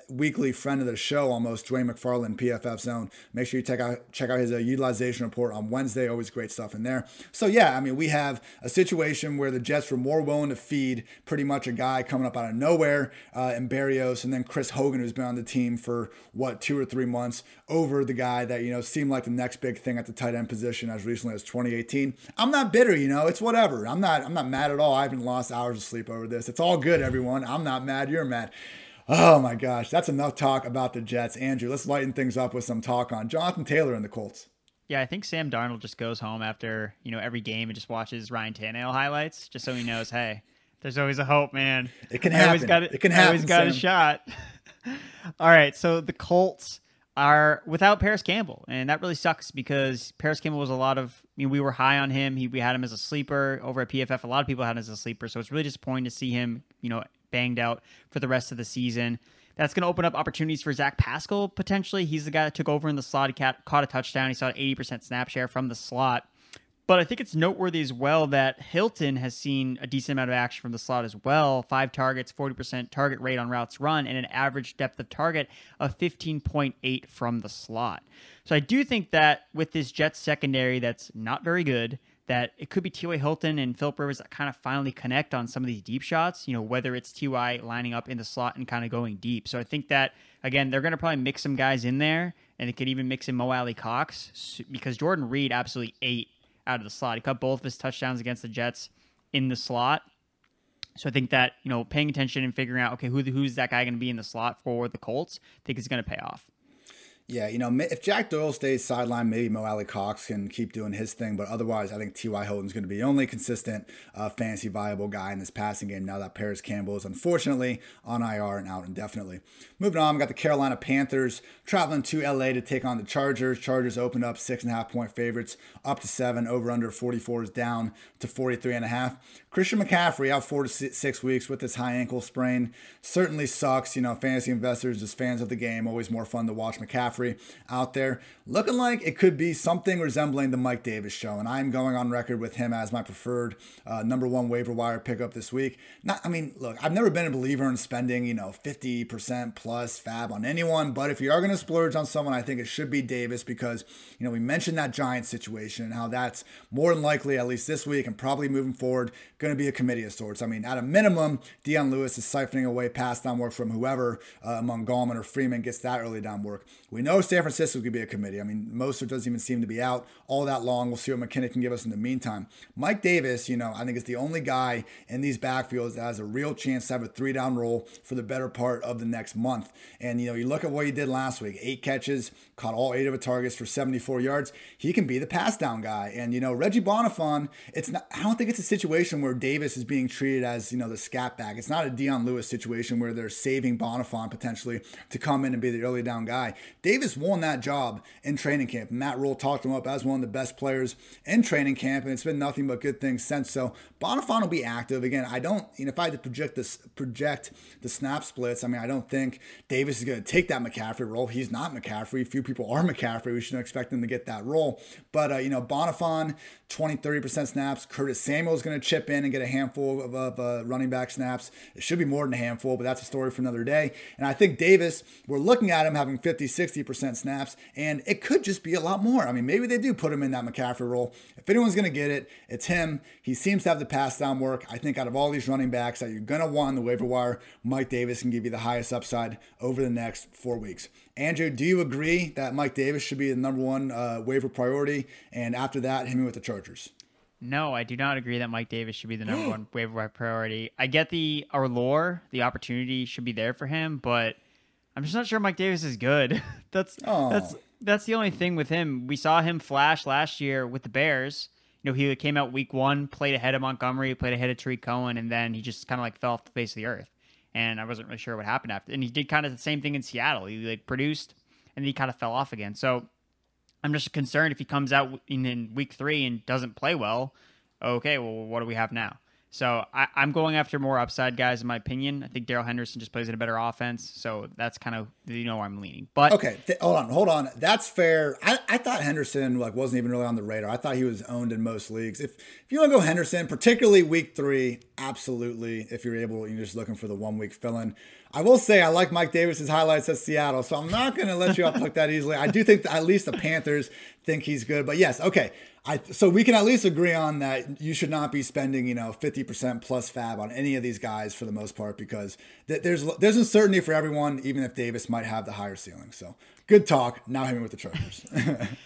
weekly friend of the show almost, Dwain McFarland, PFF Zone. Make sure you check out check out his uh, utilization report on Wednesday. Always great stuff in there. So yeah, I mean we have a situation where the Jets were more willing to feed pretty much a guy coming up out of nowhere uh, in Berrios, and then Chris Hogan, who's been on the team for what two or three months, over the guy that you know seemed like the next big thing at the tight end position as recently as 2018. I'm not bitter, you know. It's whatever. I'm not. I'm not mad at all. I haven't lost hours of sleep over this. It's all good, everyone. I'm not mad. You're mad. Oh my gosh, that's enough talk about the Jets. Andrew, let's lighten things up with some talk on Jonathan Taylor and the Colts. Yeah, I think Sam Darnold just goes home after, you know, every game and just watches Ryan Tannehill highlights just so he knows, hey, there's always a hope, man. It can happen. Always Got it, it can happen. I always got Sam. a shot. [laughs] All right, so the Colts are without Parris Campbell, and that really sucks because Parris Campbell was a lot of. I mean, we were high on him. He, we had him as a sleeper over at PFF. A lot of people had him as a sleeper, so it's really disappointing to see him, you know, banged out for the rest of the season. That's going to open up opportunities for Zach Pascal potentially. He's the guy that took over in the slot. Caught a touchdown. He saw an 80% snap share from the slot. But I think it's noteworthy as well that Hilton has seen a decent amount of action from the slot as well. Five targets, 40% target rate on routes run, and an average depth of target of 15.8 from the slot. So I do think that with this Jets secondary that's not very good, that it could be T.Y. Hilton and Philip Rivers that kind of finally connect on some of these deep shots, you know, whether it's T.Y. lining up in the slot and kind of going deep. So I think that, again, they're going to probably mix some guys in there, and they could even mix in Mo Alie-Cox because Jordan Reed absolutely ate out of the slot. He caught both of his touchdowns against the Jets in the slot. So I think that, you know, paying attention and figuring out, okay, who who's that guy going to be in the slot for the Colts, I think is going to pay off. Yeah, you know, if Jack Doyle stays sidelined, maybe Mo Alie-Cox can keep doing his thing. But otherwise, I think T.Y. Hilton's going to be the only consistent uh, fantasy viable guy in this passing game now that Parris Campbell is unfortunately on IR and out indefinitely. Moving on, we got the Carolina Panthers traveling to LA to take on the Chargers. Chargers opened up six and a half point favorites, up to seven, over under 44 is down to 43 and a half. Christian McCaffrey out four to six weeks with this high ankle sprain. Certainly sucks. You know, fantasy investors, just fans of the game, always more fun to watch McCaffrey out there. Looking like it could be something resembling the Mike Davis show. And I'm going on record with him as my preferred uh, number one waiver wire pickup this week. Not, I mean, look, I've never been a believer in spending, you know, 50% plus fab on anyone. But if you are going to splurge on someone, I think it should be Davis because, you know, we mentioned that giant situation and how that's more than likely, at least this week and probably moving forward, going to be a committee of sorts. I mean, at a minimum, Dion Lewis is siphoning away pass down work from whoever uh, among Gallman or Freeman gets that early down work. We know San Francisco could be a committee. I mean, Mostert doesn't even seem to be out all that long. We'll see what McKinnon can give us in the meantime. Mike Davis, you know, I think is the only guy in these backfields that has a real chance to have a three down role for the better part of the next month. And, you know, you look at what he did last week eight catches, caught all eight of the targets for 74 yards. He can be the pass down guy. And, you know, Reggie Bonnafon, it's not, I don't think it's a situation where Davis is being treated as, you know, the scat back. It's not a Dion Lewis situation where they're saving Bonnafon potentially to come in and be the early down guy. Davis won that job in training camp. Matt Rhule talked him up as one of the best players in training camp, and it's been nothing but good things since. So Bonnafon will be active again. I don't, you know, if I had to project this, project the snap splits, I mean, I don't think Davis is going to take that McCaffrey role. He's not McCaffrey. Few people are McCaffrey. We shouldn't expect him to get that role. But uh, you know, Bonnafon, 20, 30% snaps. Curtis Samuel is going to chip in and get a handful of, of uh, running back snaps. It should be more than a handful, but that's a story for another day. And I think Davis, we're looking at him having 50, 60% snaps, and it could just be a lot more. I mean, maybe they do put him in that McCaffrey role. If anyone's going to get it, it's him. He seems to have the pass down work. I think out of all these running backs that you're going to want on the waiver wire, Mike Davis can give you the highest upside over the next four weeks. Andrew, do you agree that Mike Davis should be the number one uh, waiver priority? And after that, hit me with the Chargers. No, I do not agree that Mike Davis should be the number [gasps] one waiver wire priority. I get the our lore, the opportunity should be there for him, but I'm just not sure Mike Davis is good. [laughs] that's oh. that's that's the only thing with him. We saw him flash last year with the Bears. Know, he came out week one, played ahead of Montgomery, played ahead of Tarik Cohen, and then he just kind of like fell off the face of the earth. And I wasn't really sure what happened after. And he did kind of the same thing in Seattle. He like produced, and then he kind of fell off again. So I'm just concerned if he comes out in, in week three and doesn't play well. Okay, well, what do we have now? So I, am going after more upside guys, in my opinion. I think Darrell Henderson just plays in a better offense, so that's kind of you know where I'm leaning. But okay, th- hold on, hold on. That's fair. I, I thought Henderson like wasn't even really on the radar. I thought he was owned in most leagues. If if you want to go Henderson, particularly week three, absolutely. If you're able, you're just looking for the one week fill in. I will say I like Mike Davis's highlights at Seattle, so I'm not going to let you off like that easily. I do think at least the Panthers think he's good, but yes, okay. I, so we can at least agree on that you should not be spending, you know, 50% plus fab on any of these guys for the most part because th- there's there's uncertainty for everyone, even if Davis might have the higher ceiling. So good talk. Now hit me with the Chargers.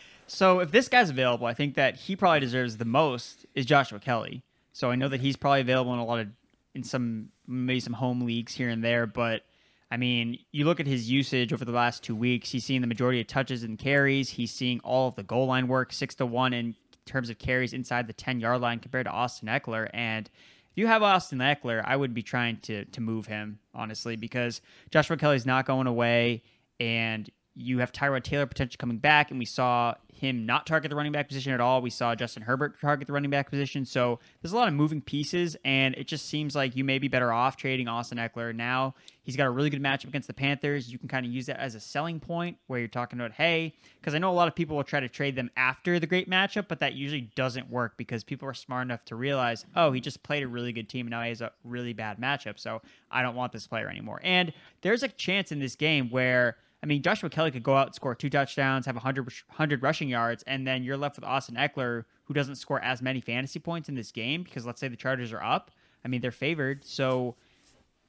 [laughs] so if this guy's available, I think that he probably deserves the most is Joshua Kelley So I know that he's probably available in a lot of in some maybe some home leagues here and there, but I mean, you look at his usage over the last two weeks. He's seeing the majority of touches and carries. He's seeing all of the goal line work, six to one in terms of carries inside the 10 yard line compared to Austin Ekeler. And if you have Austin Ekeler, I would be trying to to move him honestly because Joshua Kelley's not going away, and you have Tyrod Taylor potentially coming back, and we saw him not target the running back position at all. We saw Justin Herbert target the running back position. So there's a lot of moving pieces, and it just seems like you may be better off trading Austin Ekeler now. He's got a really good matchup against the Panthers. You can kind of use that as a selling point where you're talking about, hey, because I know a lot of people will try to trade them after the great matchup, but that usually doesn't work because people are smart enough to realize, oh, he just played a really good team and now he has a really bad matchup. So I don't want this player anymore. And there's a chance in this game where I mean, Joshua Kelley could go out and score two touchdowns, have 100, 100 rushing yards, and then you're left with Austin Ekeler, who doesn't score as many fantasy points in this game because let's say the Chargers are up. I mean, they're favored. So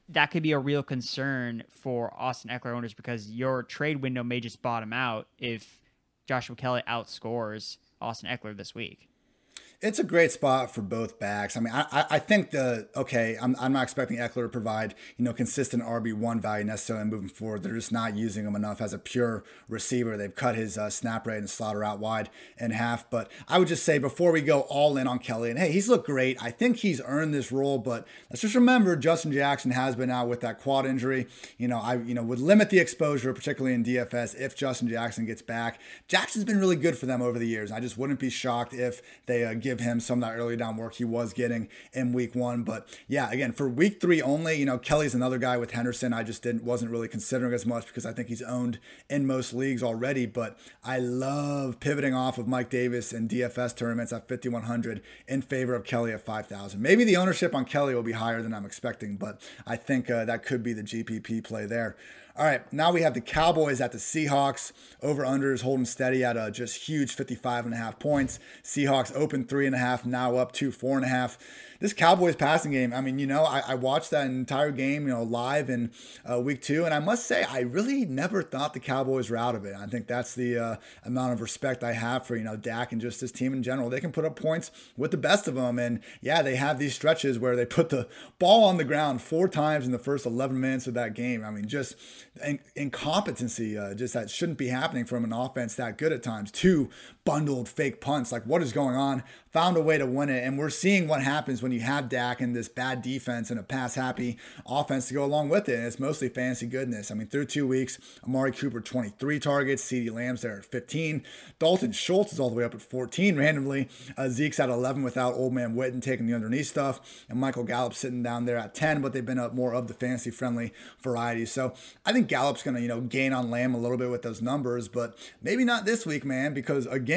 that could be a real concern for Austin Ekeler owners because your trade window may just bottom out if Joshua Kelley outscores Austin Ekeler this week it's a great spot for both backs. I mean, I, I think the okay. I'm, I'm not expecting Ekeler to provide you know consistent RB one value necessarily moving forward. They're just not using him enough as a pure receiver. They've cut his uh, snap rate and slaughter out wide in half. But I would just say before we go all in on Kelley, and hey, he's looked great. I think he's earned this role. But let's just remember, Justin Jackson has been out with that quad injury. You know, I you know would limit the exposure, particularly in DFS, if Justin Jackson gets back. Jackson's been really good for them over the years. I just wouldn't be shocked if they uh, give give him some of that early down work he was getting in week one. But yeah, again, for week three only, you know, Kelley's another guy with Henderson. I just didn't wasn't really considering as much because I think he's owned in most leagues already. But I love pivoting off of Mike Davis and DFS tournaments at 5100 in favor of Kelley at 5000. Maybe the ownership on Kelley will be higher than I'm expecting, but I think uh, that could be the GPP play there. All right, now we have the Cowboys at the Seahawks. Over unders holding steady at a just huge 55 and a half points. Seahawks open three and a half, now up to four and a half this Cowboys passing game, I mean, you know, I, I watched that entire game, you know, live in uh, week two, and I must say, I really never thought the Cowboys were out of it. I think that's the uh, amount of respect I have for, you know, Dak and just his team in general. They can put up points with the best of them. And yeah, they have these stretches where they put the ball on the ground four times in the first 11 minutes of that game. I mean, just in- incompetency, uh, just that shouldn't be happening from an offense that good at times. Two bundled fake punts. Like, what is going on? Found a way to win it. And we're seeing what happens when you have Dak and this bad defense and a pass happy offense to go along with it. And it's mostly fancy goodness. I mean, through two weeks, Amari Cooper 23 targets, CeeDee Lamb's there at 15. Dalton Schultz is all the way up at 14 randomly. Uh, Zeke's at 11 without old man Witten taking the underneath stuff. And Michael Gallup sitting down there at 10, but they've been up more of the fantasy friendly variety. So I think Gallup's going to, you know, gain on Lamb a little bit with those numbers, but maybe not this week, man, because again,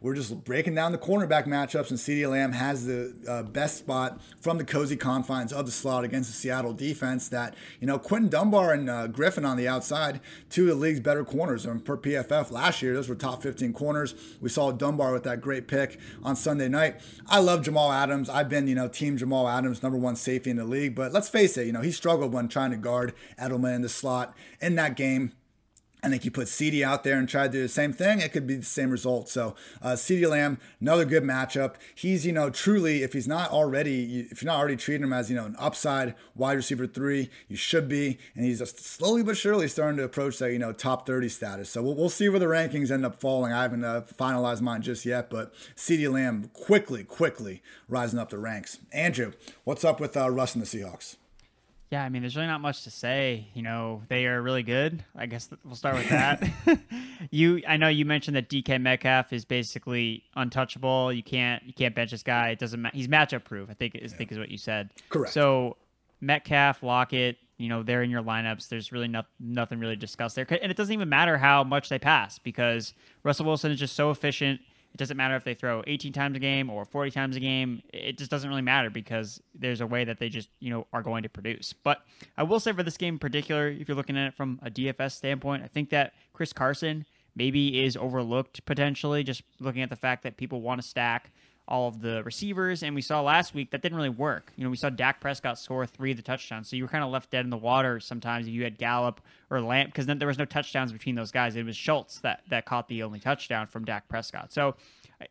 we're just breaking down the cornerback matchups and CeeDee Lamb has the uh, best spot from the cozy confines of the slot against the Seattle defense that, you know, Quinton Dunbar and uh, Griffin on the outside, two of the league's better corners. Mean, per PFF last year, those were top 15 corners. We saw Dunbar with that great pick on Sunday night. I love Jamal Adams. I've been, you know, team Jamal Adams, number one safety in the league. But let's face it, you know, he struggled when trying to guard Edelman in the slot in that game I think you put CeeDee out there and try to do the same thing, it could be the same result. So, uh, CeeDee Lamb, another good matchup. He's, you know, truly, if he's not already, if you're not already treating him as, you know, an upside wide receiver three, you should be. And he's just slowly but surely starting to approach that, you know, top 30 status. So, we'll, we'll see where the rankings end up falling. I haven't uh, finalized mine just yet, but CeeDee Lamb quickly, quickly rising up the ranks. Andrew, what's up with uh, Russ and the Seahawks? Yeah, I mean, there's really not much to say. You know, they are really good. I guess we'll start with that. [laughs] [laughs] you, I know you mentioned that DK Metcalf is basically untouchable. You can't, you can't bench this guy. It doesn't matter. He's matchup proof. I think is, yeah. think is what you said. Correct. So Metcalf, Lockett, you know, they're in your lineups. There's really no, nothing really discussed there, and it doesn't even matter how much they pass because Russell Wilson is just so efficient it doesn't matter if they throw 18 times a game or 40 times a game. It just doesn't really matter because there's a way that they just, you know, are going to produce. But I will say for this game in particular, if you're looking at it from a DFS standpoint, I think that Chris Carson maybe is overlooked potentially, just looking at the fact that people want to stack all of the receivers. And we saw last week that didn't really work. You know, we saw Dak Prescott score three of the touchdowns. So you were kind of left dead in the water sometimes if you had Gallup or Lamb, because then there was no touchdowns between those guys. It was Schultz that, that caught the only touchdown from Dak Prescott. So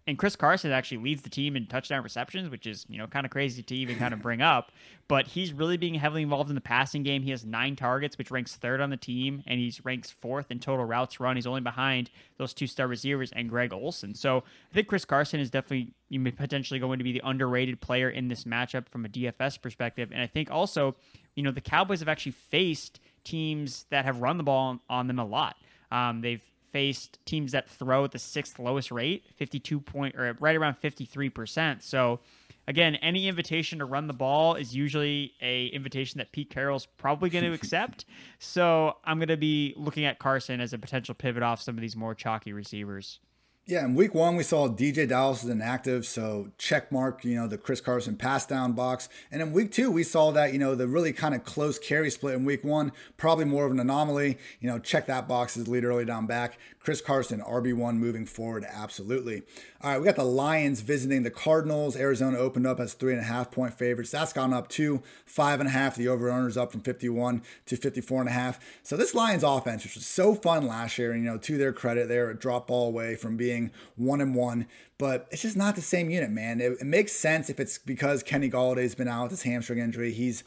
and Chris Carson actually leads the team in touchdown receptions, which is you know kind of crazy to even kind of bring up. [laughs] But he's really being heavily involved in the passing game. He has nine targets, which ranks third on the team, and he's ranks fourth in total routes run. He's only behind those two star receivers and Greg Olsen. So I think Chris Carson is definitely potentially going to be the underrated player in this matchup from a DFS perspective. And I think also, you know, the Cowboys have actually faced teams that have run the ball on them a lot. Um, they've faced teams that throw at the sixth lowest rate, 52 point or right around 53%. So again, any invitation to run the ball is usually a invitation that Pete Carroll's probably going [laughs] to accept. so I'm going to be looking at Carson as a potential pivot off some of these more chalky receivers. Yeah, in week one, we saw DeeJay Dallas is inactive, so check mark, you know, the Chris Carson pass down box. And in week two, we saw that, you know, the really kind of close carry split in week one, probably more of an anomaly. You know, check that box as lead early down back. Chris Carson, RB1 moving forward, absolutely. All right, we got the Lions visiting the Cardinals. Arizona opened up as three and a half point favorites. That's gone up to five and a half. The over is up from 51 to 54 and a half. So this Lions offense, which was so fun last year, and you know, to their credit, they're a drop ball away from being one and one but it's just not the same unit, man. It, it, makes sense if it's because Kenny Golladay's been out with his hamstring injury. He's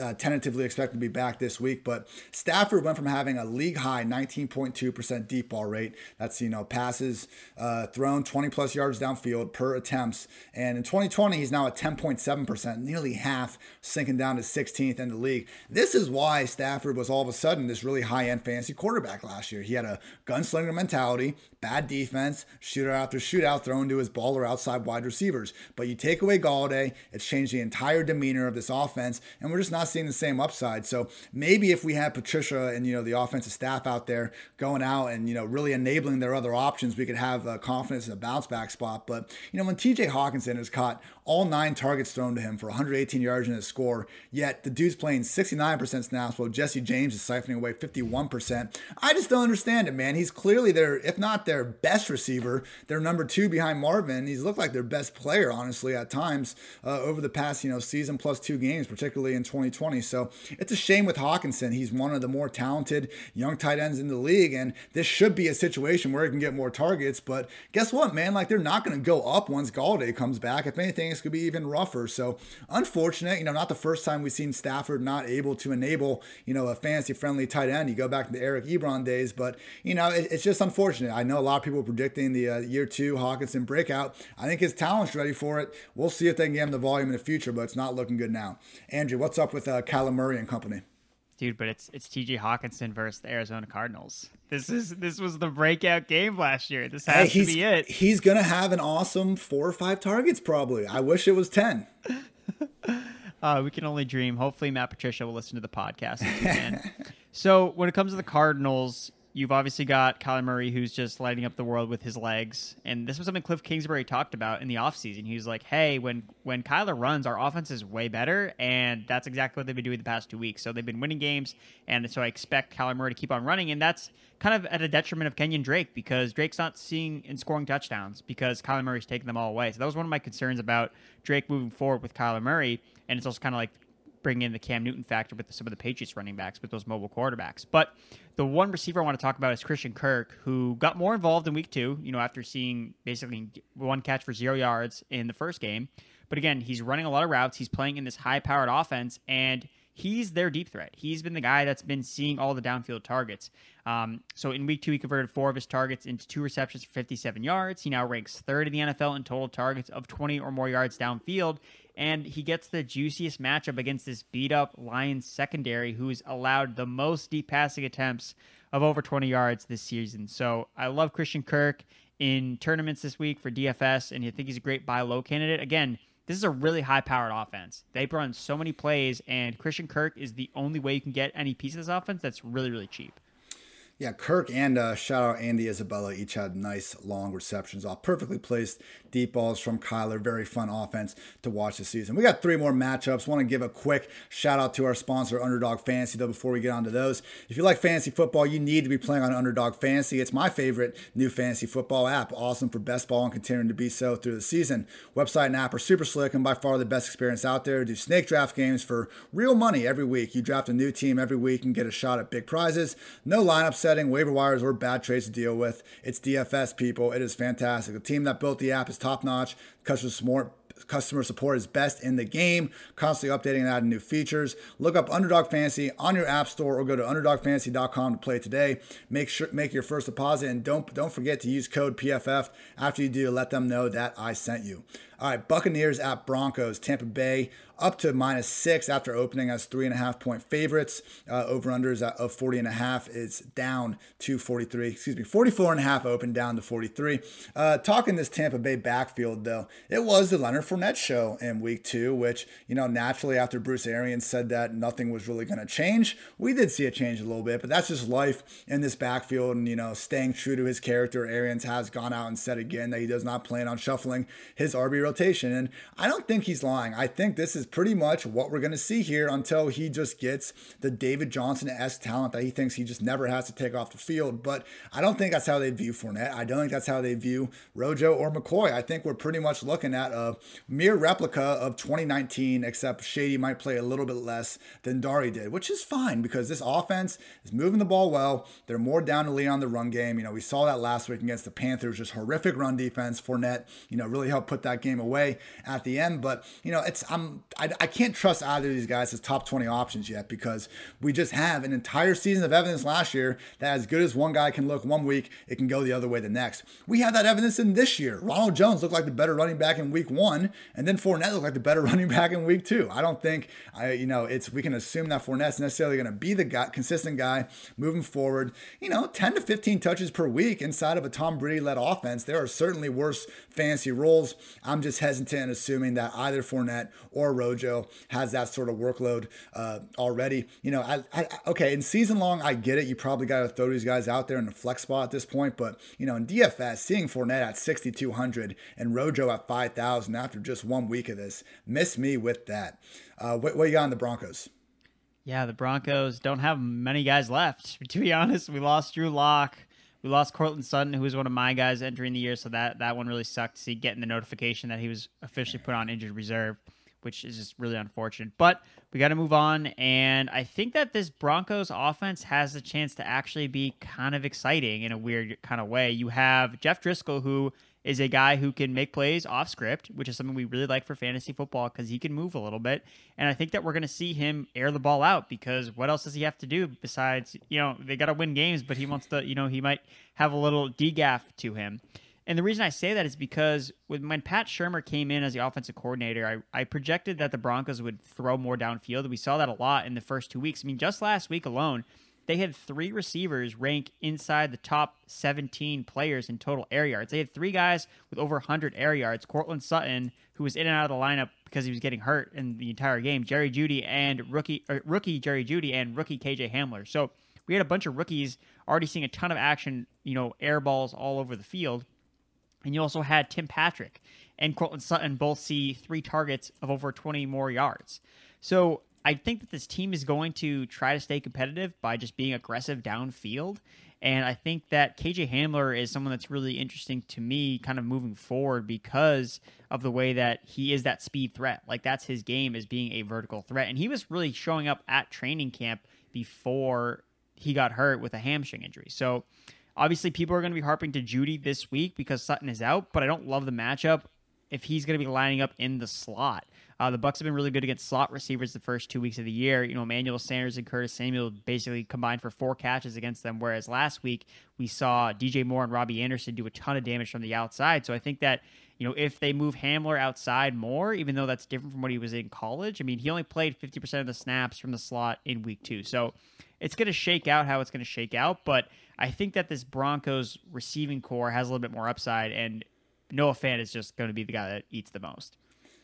uh, tentatively expected to be back this week. But Stafford went from having a league high 19.2% deep ball rate. That's, you know, passes uh, thrown 20 plus yards downfield per attempts. And in 2020, he's now at 10.7%, nearly half, sinking down to 16th in the league. This is why Stafford was all of a sudden this really high end fantasy quarterback last year. He had a gunslinger mentality, bad defense, shooter after shootout thrown to his baller outside wide receivers. But you take away Golladay, it's changed the entire demeanor of this offense, and we're just not seeing the same upside. So maybe if we had Patricia and you know the offensive staff out there going out and you know really enabling their other options, we could have uh, confidence in a bounce back spot. But you know when T.J. Hockenson is caught all nine targets thrown to him for 118 yards and a score. Yet the dude's playing 69% snaps while Jesse James is siphoning away 51%. I just don't understand it, man. He's clearly their, if not their best receiver, their number two behind Marvin. He's looked like their best player, honestly, at times uh, over the past, you know, season plus two games, particularly in 2020. So it's a shame with Hockenson. He's one of the more talented young tight ends in the league, and this should be a situation where he can get more targets. But guess what, man? Like they're not going to go up once Golladay comes back. If anything, could be even rougher. So unfortunate, you know, not the first time we've seen Stafford not able to enable, you know, a fantasy friendly tight end. You go back to the Eric Ebron days, but you know, it, it's just unfortunate. I know a lot of people predicting the uh, year two Hockenson breakout. I think his talent's ready for it. We'll see if they can get him the volume in the future, but it's not looking good now. Andrew, what's up with uh, Kyler Murray and company? dude. But it's it's T.J. Hockenson versus the Arizona Cardinals. This is this was the breakout game last year. This has hey, to be it. He's gonna have an awesome four or five targets probably. I wish it was ten. [laughs] uh, we can only dream. Hopefully, Matt Patricia will listen to the podcast. [laughs] so when it comes to the Cardinals, You've obviously got Kyler Murray, who's just lighting up the world with his legs. And this was something Cliff Kingsbury talked about in the offseason. He was like, hey, when, when Kyler runs, our offense is way better. And that's exactly what they've been doing the past two weeks. So they've been winning games. And so I expect Kyler Murray to keep on running. And that's kind of at a detriment of Kenyon Drake because Drake's not seeing and scoring touchdowns because Kyler Murray's taking them all away. So that was one of my concerns about Drake moving forward with Kyler Murray. And it's also kind of like bring in the Cam Newton factor with some of the Patriots running backs with those mobile quarterbacks. But the one receiver I want to talk about is Christian Kirk, who got more involved in week two, you know, after seeing basically one catch for zero yards in the first game. But again, he's running a lot of routes. He's playing in this high powered offense, and he's their deep threat. He's been the guy that's been seeing all the downfield targets. Um, so in week two, he converted four of his targets into two receptions for 57 yards. He now ranks third in the NFL in total targets of 20 or more yards downfield. And he gets the juiciest matchup against this beat up Lions secondary, who's allowed the most deep passing attempts of over 20 yards this season. So I love Christian Kirk in tournaments this week for DFS, and I think he's a great buy low candidate. Again, this is a really high powered offense. They run so many plays, and Christian Kirk is the only way you can get any piece of this offense that's really, really cheap. Yeah, Kirk and uh, shout out Andy Isabella each had nice long receptions off perfectly placed deep balls from Kyler. Very fun offense to watch this season. We got three more matchups. Want to give a quick shout out to our sponsor, Underdog Fantasy, though, before we get on to those. If you like fantasy football, you need to be playing on Underdog Fantasy. It's my favorite new fantasy football app. Awesome for best ball and continuing to be so through the season. Website and app are super slick and by far the best experience out there. Do snake draft games for real money every week. You draft a new team every week and get a shot at big prizes. No lineup setting, waiver wires, or bad trades to deal with. It's DFS, people. It is fantastic. The team that built the app is top notch. Customer support, customer support is best in the game, constantly updating and adding new features. Look up Underdog Fantasy on your app store or go to underdogfantasy.com to play today. Make sure make your first deposit and don't don't forget to use code PFF after you do. Let them know that I sent you. All right, Buccaneers at Broncos. Tampa Bay up to minus six after opening as three and a half point favorites. Uh, over unders of 40 and a half is down to 43. Excuse me, 44 and a half open down to 43. Uh, talking this Tampa Bay backfield though, it was the Leonard Fournette show in week two, which you know naturally after Bruce Arians said that nothing was really going to change, we did see a change a little bit, but that's just life in this backfield and you know staying true to his character. Arians has gone out and said again that he does not plan on shuffling his RB rotation. And I don't think he's lying. I think this is pretty much what we're going to see here until he just gets the David Johnson S talent that he thinks he just never has to take off the field. But I don't think that's how they view Fournette. I don't think that's how they view Rojo or McCoy. I think we're pretty much looking at a mere replica of 2019, except Shady might play a little bit less than Dari did, which is fine because this offense is moving the ball well. They're more down to lean on the run game. You know, we saw that last week against the Panthers, just horrific run defense. Fournette, you know, really helped put that game away at the end. But you know, it's I'm I, I can't trust either of these guys as top 20 options yet because we just have an entire season of evidence last year that as good as one guy can look one week, it can go the other way the next. We have that evidence in this year. Ronald Jones looked like the better running back in week one, and then Fournette looked like the better [laughs] running back in week two. I don't think I you know it's we can assume that Fournette's necessarily going to be the guy, consistent guy moving forward. You know, 10 to 15 touches per week inside of a Tom Brady led offense. There are certainly worse fancy roles. I'm just hesitant assuming that either Fournette or Rojo has that sort of workload uh, already. You know, I, I, okay, in season long, I get it. You probably got to throw these guys out there in the flex spot at this point, but you know, in DFS, seeing Fournette at 6,200 and Rojo at 5,000 after just one week of this, miss me with that. Uh, what, what you got on the Broncos? Yeah, the Broncos don't have many guys left. [laughs] To be honest, we lost Drew Lock. We lost Courtland Sutton, who was one of my guys entering the year, so that that one really sucked to see getting the notification that he was officially put on injured reserve, which is just really unfortunate. But we got to move on, and I think that this Broncos offense has the chance to actually be kind of exciting in a weird kind of way. You have Jeff Driskel, who is a guy who can make plays off script, which is something we really like for fantasy football because he can move a little bit. And I think that we're going to see him air the ball out because what else does he have to do besides, you know, they got to win games, but he wants to, you know, he might have a little degaff to him. And the reason I say that is because when, Pat Shurmur came in as the offensive coordinator, I, I projected that the Broncos would throw more downfield. We saw that a lot in the first two weeks. I mean, just last week alone, they had three receivers rank inside the top 17 players in total air yards. They had three guys with over 100 air yards. Courtland Sutton, who was in and out of the lineup because he was getting hurt in the entire game. Jerry Jeudy and rookie er, rookie Jerry Jeudy and rookie KJ Hamler. So we had a bunch of rookies already seeing a ton of action. You know, air balls all over the field. And you also had Tim Patrick and Courtland Sutton both see three targets of over 20 more yards. So I think that this team is going to try to stay competitive by just being aggressive downfield. And I think that KJ Hamler is someone that's really interesting to me, kind of moving forward because of the way that he is that speed threat. Like that's his game is being a vertical threat. And he was really showing up at training camp before he got hurt with a hamstring injury. So obviously people are going to be harping to Jeudy this week because Sutton is out, but I don't love the matchup if he's going to be lining up in the slot. Uh, the Bucs have been really good against slot receivers the first two weeks of the year. You know, Emmanuel Sanders and Curtis Samuel basically combined for four catches against them, whereas last week we saw DJ Moore and Robbie Anderson do a ton of damage from the outside. So I think that you know if they move Hamler outside more, even though that's different from what he was in college. I mean, he only played 50% of the snaps from the slot in week two, so it's going to shake out how it's going to shake out. But I think that this Broncos receiving corps has a little bit more upside, and Noah Fant is just going to be the guy that eats the most.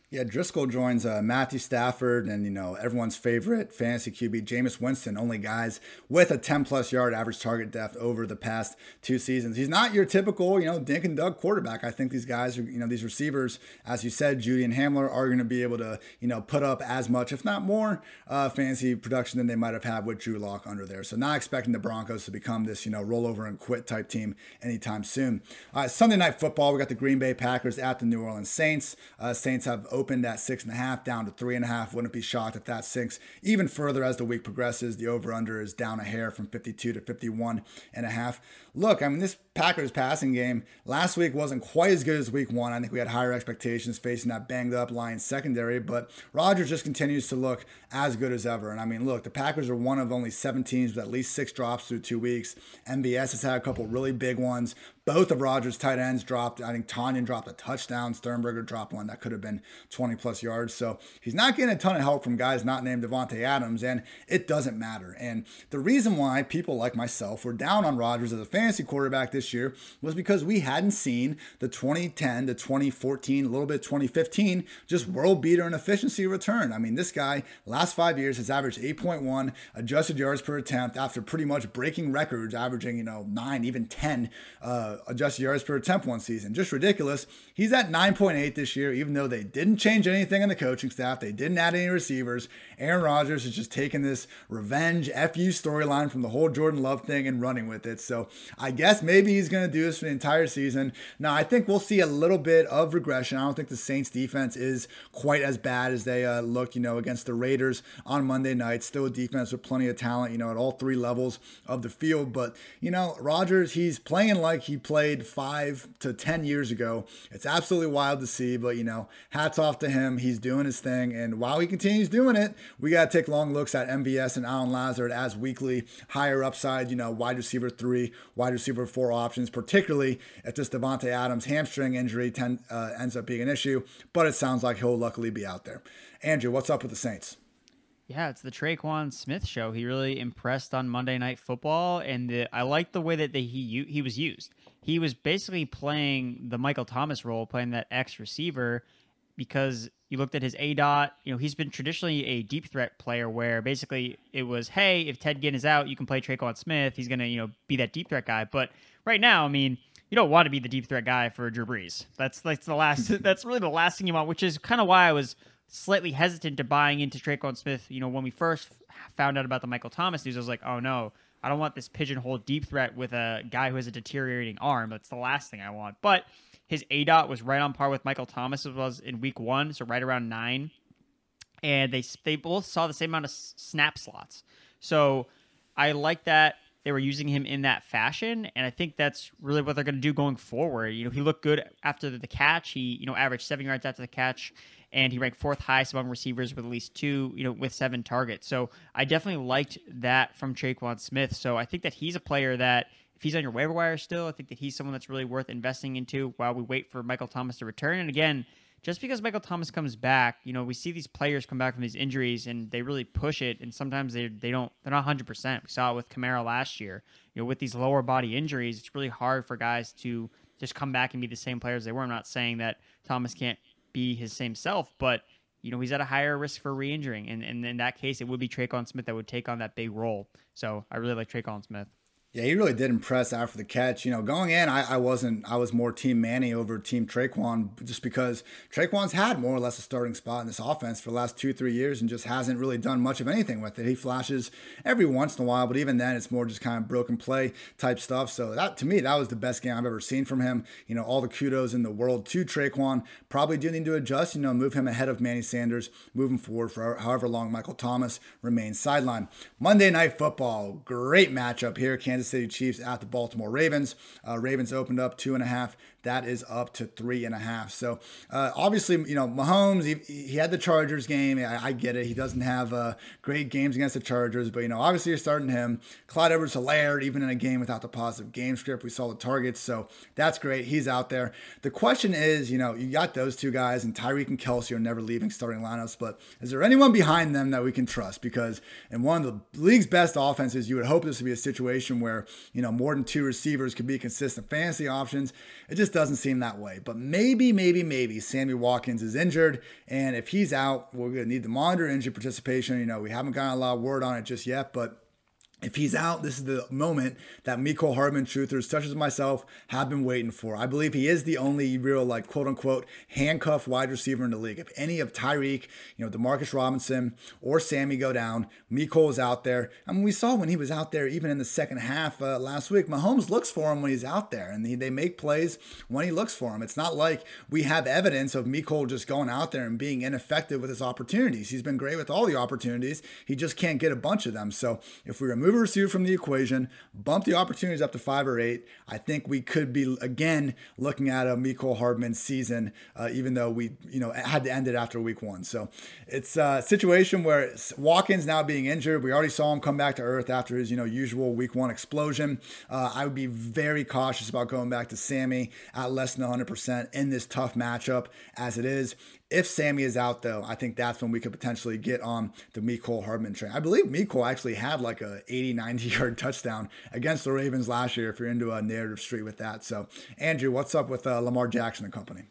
Yeah, Driskel joins uh, Matthew Stafford and, you know, everyone's favorite fantasy QB, Jameis Winston, only guys with a 10 plus yard average target depth over the past two seasons. He's not your typical, you know, Dink and Dug quarterback. I think these guys are, you know, these receivers, as you said, Jeudy and Hamler are going to be able to, you know, put up as much, if not more, uh, fantasy production than they might have had with Drew Lock under there. So not expecting the Broncos to become this, you know, rollover and quit type team anytime soon. Uh, Sunday night football, we got the Green Bay Packers at the New Orleans Saints. Uh, Saints have opened at six and a half down to three and a half. Wouldn't be shocked if that sinks even further as the week progresses. The over under is down a hair from 52 to 51 and a half. Look, I mean, this Packers passing game last week wasn't quite as good as week one. I think we had higher expectations facing that banged up Lions secondary, but Rodgers just continues to look as good as ever. And I mean, look, the Packers are one of only seven teams with at least six drops through two weeks. MVS has had a couple really big ones. Both of Rodgers' tight ends dropped. I think Tonyan dropped a touchdown. Sternberger dropped one that could have been 20 plus yards. So he's not getting a ton of help from guys not named Davante Adams, and it doesn't matter. And the reason why people like myself were down on Rodgers as a fantasy quarterback this year was because we hadn't seen the 2010 to 2014, a little bit 2015, just world beater in efficiency return. I mean, this guy, last five years, has averaged 8.1 adjusted yards per attempt after pretty much breaking records, averaging, you know, nine, even 10 uh, adjusted yards per attempt one season. Just ridiculous. He's at 9.8 this year, even though they didn't change anything in the coaching staff, they didn't add any receivers. Aaron Rodgers has just taken this revenge FU storyline from the whole Jordan Love thing and running with it. So I guess maybe he's going to do this for the entire season. Now, I think we'll see a little bit of regression. I don't think the Saints defense is quite as bad as they uh, you know, against the Raiders on Monday night. Still a defense with plenty of talent, you know, at all three levels of the field. But, you know, Rodgers, he's playing like he played five to 10 years ago. It's absolutely wild to see, but, you know, hats off to him. He's doing his thing. And while he continues doing it, we got to take long looks at MVS and Allen Lazard as weekly higher upside, you know, wide receiver three, wide receiver four options, particularly if this Davante Adams hamstring injury ten, uh, ends up being an issue. But it sounds like he'll luckily be out there. Andrew, what's up with the Saints? Yeah, it's the Tre'Quan Smith show. He really impressed on Monday Night Football, and the, I like the way that the, he he was used. He was basically playing the Michael Thomas role, playing that X receiver, because you looked at his ADOT. You know, he's been traditionally a deep threat player, where basically it was, hey, if Ted Ginn is out, you can play Tre'Quan Smith. He's gonna you know be that deep threat guy. But right now, I mean, you don't want to be the deep threat guy for Drew Brees. That's that's the last. [laughs] that's really the last thing you want, which is kind of why I was slightly hesitant to buying into Tre'Quan Smith. You know, when we first found out about the Michael Thomas news, I was like, oh no, I don't want this pigeonhole deep threat with a guy who has a deteriorating arm. That's the last thing I want. But his ADOT was right on par with Michael Thomas as was in week one, so right around nine. And they they both saw the same amount of snap slots. So I like that they were using him in that fashion, and I think that's really what they're going to do going forward. You know, he looked good after the catch. He you know averaged seven yards after the catch and he ranked fourth highest among receivers with at least two, you know, with seven targets. So I definitely liked that from Tre'Quan Smith. So I think that he's a player that if he's on your waiver wire still, I think that he's someone that's really worth investing into while we wait for Michael Thomas to return. And again, just because Michael Thomas comes back, you know, we see these players come back from these injuries and they really push it, and sometimes they they don't they're not 100. percent We saw it with Kamara last year. You know, with these lower body injuries, it's really hard for guys to just come back and be the same players they were. I'm not saying that Thomas can't be his same self, but you know, he's at a higher risk for re-injuring. And, and in that case, it would be Tre'Quan Smith that would take on that big role. So I really like Tre'Quan Smith. Yeah, he really did impress after the catch. You know, going in, I, I wasn't. I was more Team Manny over Team Tre'Quan, just because Tre'Quan's had more or less a starting spot in this offense for the last two, three years, and just hasn't really done much of anything with it. He flashes every once in a while, but even then, it's more just kind of broken play type stuff. So that, to me, that was the best game I've ever seen from him. You know, all the kudos in the world to Tre'Quan. Probably do need to adjust. You know, move him ahead of Manny Sanders, moving forward for however long Michael Thomas remains sidelined. Monday Night Football, great matchup here. Kansas Kansas City Chiefs at the Baltimore Ravens. Uh, Ravens opened up two and a half that is up to three and a half. So uh, obviously, you know, Mahomes, he, he had the Chargers game. I, I get it. He doesn't have uh, great games against the Chargers, but, you know, obviously you're starting him. Clyde Edwards Helaire, even in a game without the positive game script, we saw the targets. So that's great. He's out there. The question is, you know, you got those two guys, and Tyreek and Kelce are never leaving starting lineups, but is there anyone behind them that we can trust? Because in one of the league's best offenses, you would hope this would be a situation where, you know, more than two receivers could be consistent fantasy options. It just doesn't seem that way. But maybe, maybe, maybe Sammy Watkins is injured. And if he's out, we're going to need to monitor injury participation. You know, we haven't gotten a lot of word on it just yet, but if he's out, this is the moment that Mecole Hardman truthers such as myself have been waiting for. I believe he is the only real, like, quote unquote, handcuff wide receiver in the league. If any of Tyreek, you know, Demarcus Robinson or Sammy go down, Mecole is out there. I mean, we saw when he was out there, even in the second half uh, last week, Mahomes looks for him when he's out there and he, they make plays when he looks for him. It's not like we have evidence of Mecole just going out there and being ineffective with his opportunities. He's been great with all the opportunities. He just can't get a bunch of them. So if we remove remove a receiver from the equation, bump the opportunities up to five or eight, I think we could be again looking at a Mecole Hardman season, uh, even though we you know had to end it after week one. So it's a situation where Watkins now being injured. We already saw him come back to earth after his you know usual week one explosion. Uh, I would be very cautious about going back to Sammy at less than 100% in this tough matchup as it is. If Sammy is out, though, I think that's when we could potentially get on the Mecole Hardman train. I believe Mecole actually had like a 80, 90 [laughs] yard touchdown against the Ravens last year, if you're into a narrative street with that. So, Andrew, what's up with uh, Lamar Jackson and company?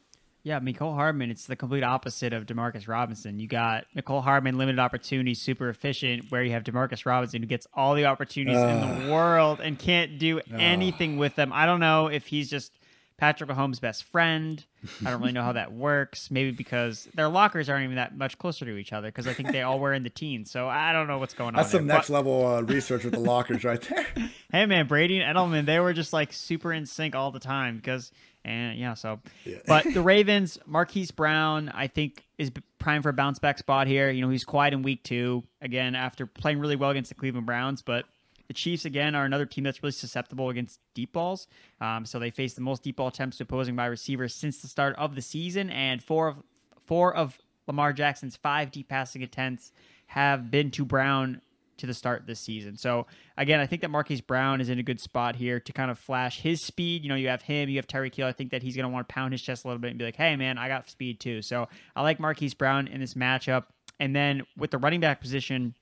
Yeah, Mecole Hardman, it's the complete opposite of Demarcus Robinson. You got Mecole Hardman, limited opportunities, super efficient, where you have Demarcus Robinson who gets all the opportunities uh, in the world and can't do uh, anything with them. I don't know if he's just Patrick Mahomes' best friend. I don't really know how that works. Maybe because their lockers aren't even that much closer to each other because I think they all were in the teens. So I don't know what's going That's on. That's some next but, level uh, research with the lockers right there. [laughs] hey man, Brady and Edelman, they were just like super in sync all the time because and yeah, so yeah. but the Ravens, Marquise Brown, I think is prime for a bounce back spot here. You know, he's quiet in week two again after playing really well against the Cleveland Browns, but the Chiefs, again, are another team that's really susceptible against deep balls. Um, so they face the most deep ball attempts to opposing wide receivers since the start of the season, and four of four of Lamar Jackson's five deep passing attempts have been to Brown to the start this season. So again, I think that Marquise Brown is in a good spot here to kind of flash his speed. You know, you have him, you have Tyreek Hill. I think that he's going to want to pound his chest a little bit and be like, "Hey, man, I got speed too." So I like Marquise Brown in this matchup. And then with the running back position,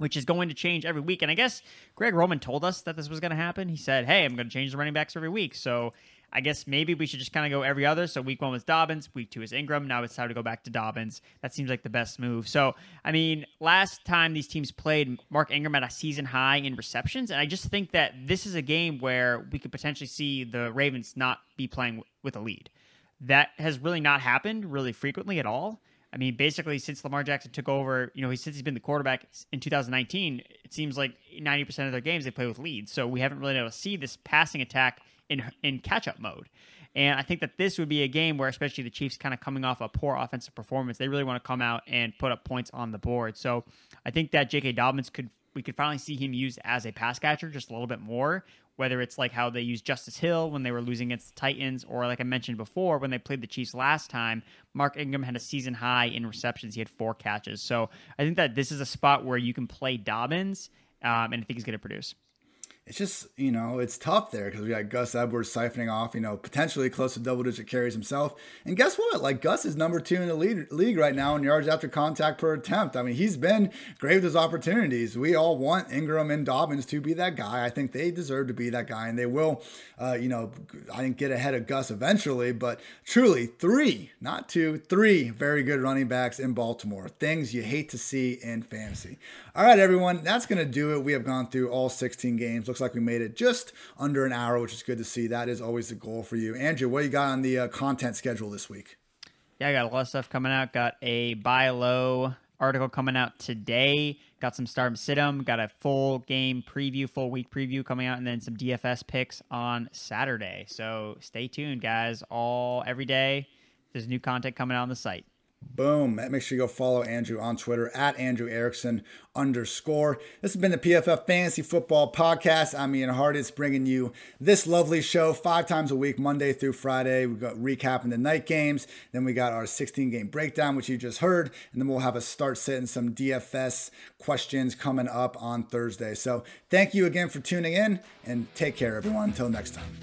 which is going to change every week. And I guess Greg Roman told us that this was going to happen. He said, "Hey, I'm going to change the running backs every week." So I guess maybe we should just kind of go every other. So week one was Dobbins, week two is Ingram. Now it's time to go back to Dobbins. That seems like the best move. So I mean, last time these teams played, Mark Ingram at a season high in receptions, and I just think that this is a game where we could potentially see the Ravens not be playing with a lead. That has really not happened really frequently at all. I mean, basically, since Lamar Jackson took over, you know, since he's been the quarterback in 2019, it seems like 90% of their games they play with leads. So we haven't really been able to see this passing attack in in catch up mode. And I think that this would be a game where, especially the Chiefs, kind of coming off a poor offensive performance, they really want to come out and put up points on the board. So I think that J.K. Dobbins could we could finally see him used as a pass catcher just a little bit more, whether it's like how they used Justice Hill when they were losing against the Titans, or like I mentioned before, when they played the Chiefs last time, Mark Ingram had a season high in receptions. He had four catches. So I think that this is a spot where you can play Dobbins, um, and I think he's going to produce it's just you know it's tough there because we got Gus Edwards siphoning off you know potentially close to double digit carries himself. And guess what? Like Gus is number two in the league, league right now in yards after contact per attempt. I mean he's been great with his opportunities. We all want Ingram and Dobbins to be that guy. I think they deserve to be that guy and they will uh, you know I think get ahead of Gus eventually. But truly three not two three very good running backs in Baltimore. Things you hate to see in fantasy. All right everyone that's gonna do it. We have gone through all 16 games. Looks looks like we made it just under an hour, which is good to see. That is always the goal for you. Andrew, what you got on the uh, content schedule this week? Yeah, I got a lot of stuff coming out. Got a buy low article coming out today. Got some start sit 'em. Got a full game preview, full week preview coming out, and then some DFS picks on Saturday. So stay tuned, guys. All every day, there's new content coming out on the site. Boom. Make sure you go follow Andrew on Twitter at Andrew Erickson underscore. This has been the PFF Fantasy Football Podcast. I'm Ian Hartitz bringing you this lovely show five times a week, Monday through Friday. We got recapping the night games. Then we got our 16 game breakdown, which you just heard. And then we'll have a start sitting some DFS questions coming up on Thursday. So thank you again for tuning in and take care, everyone. Until next time.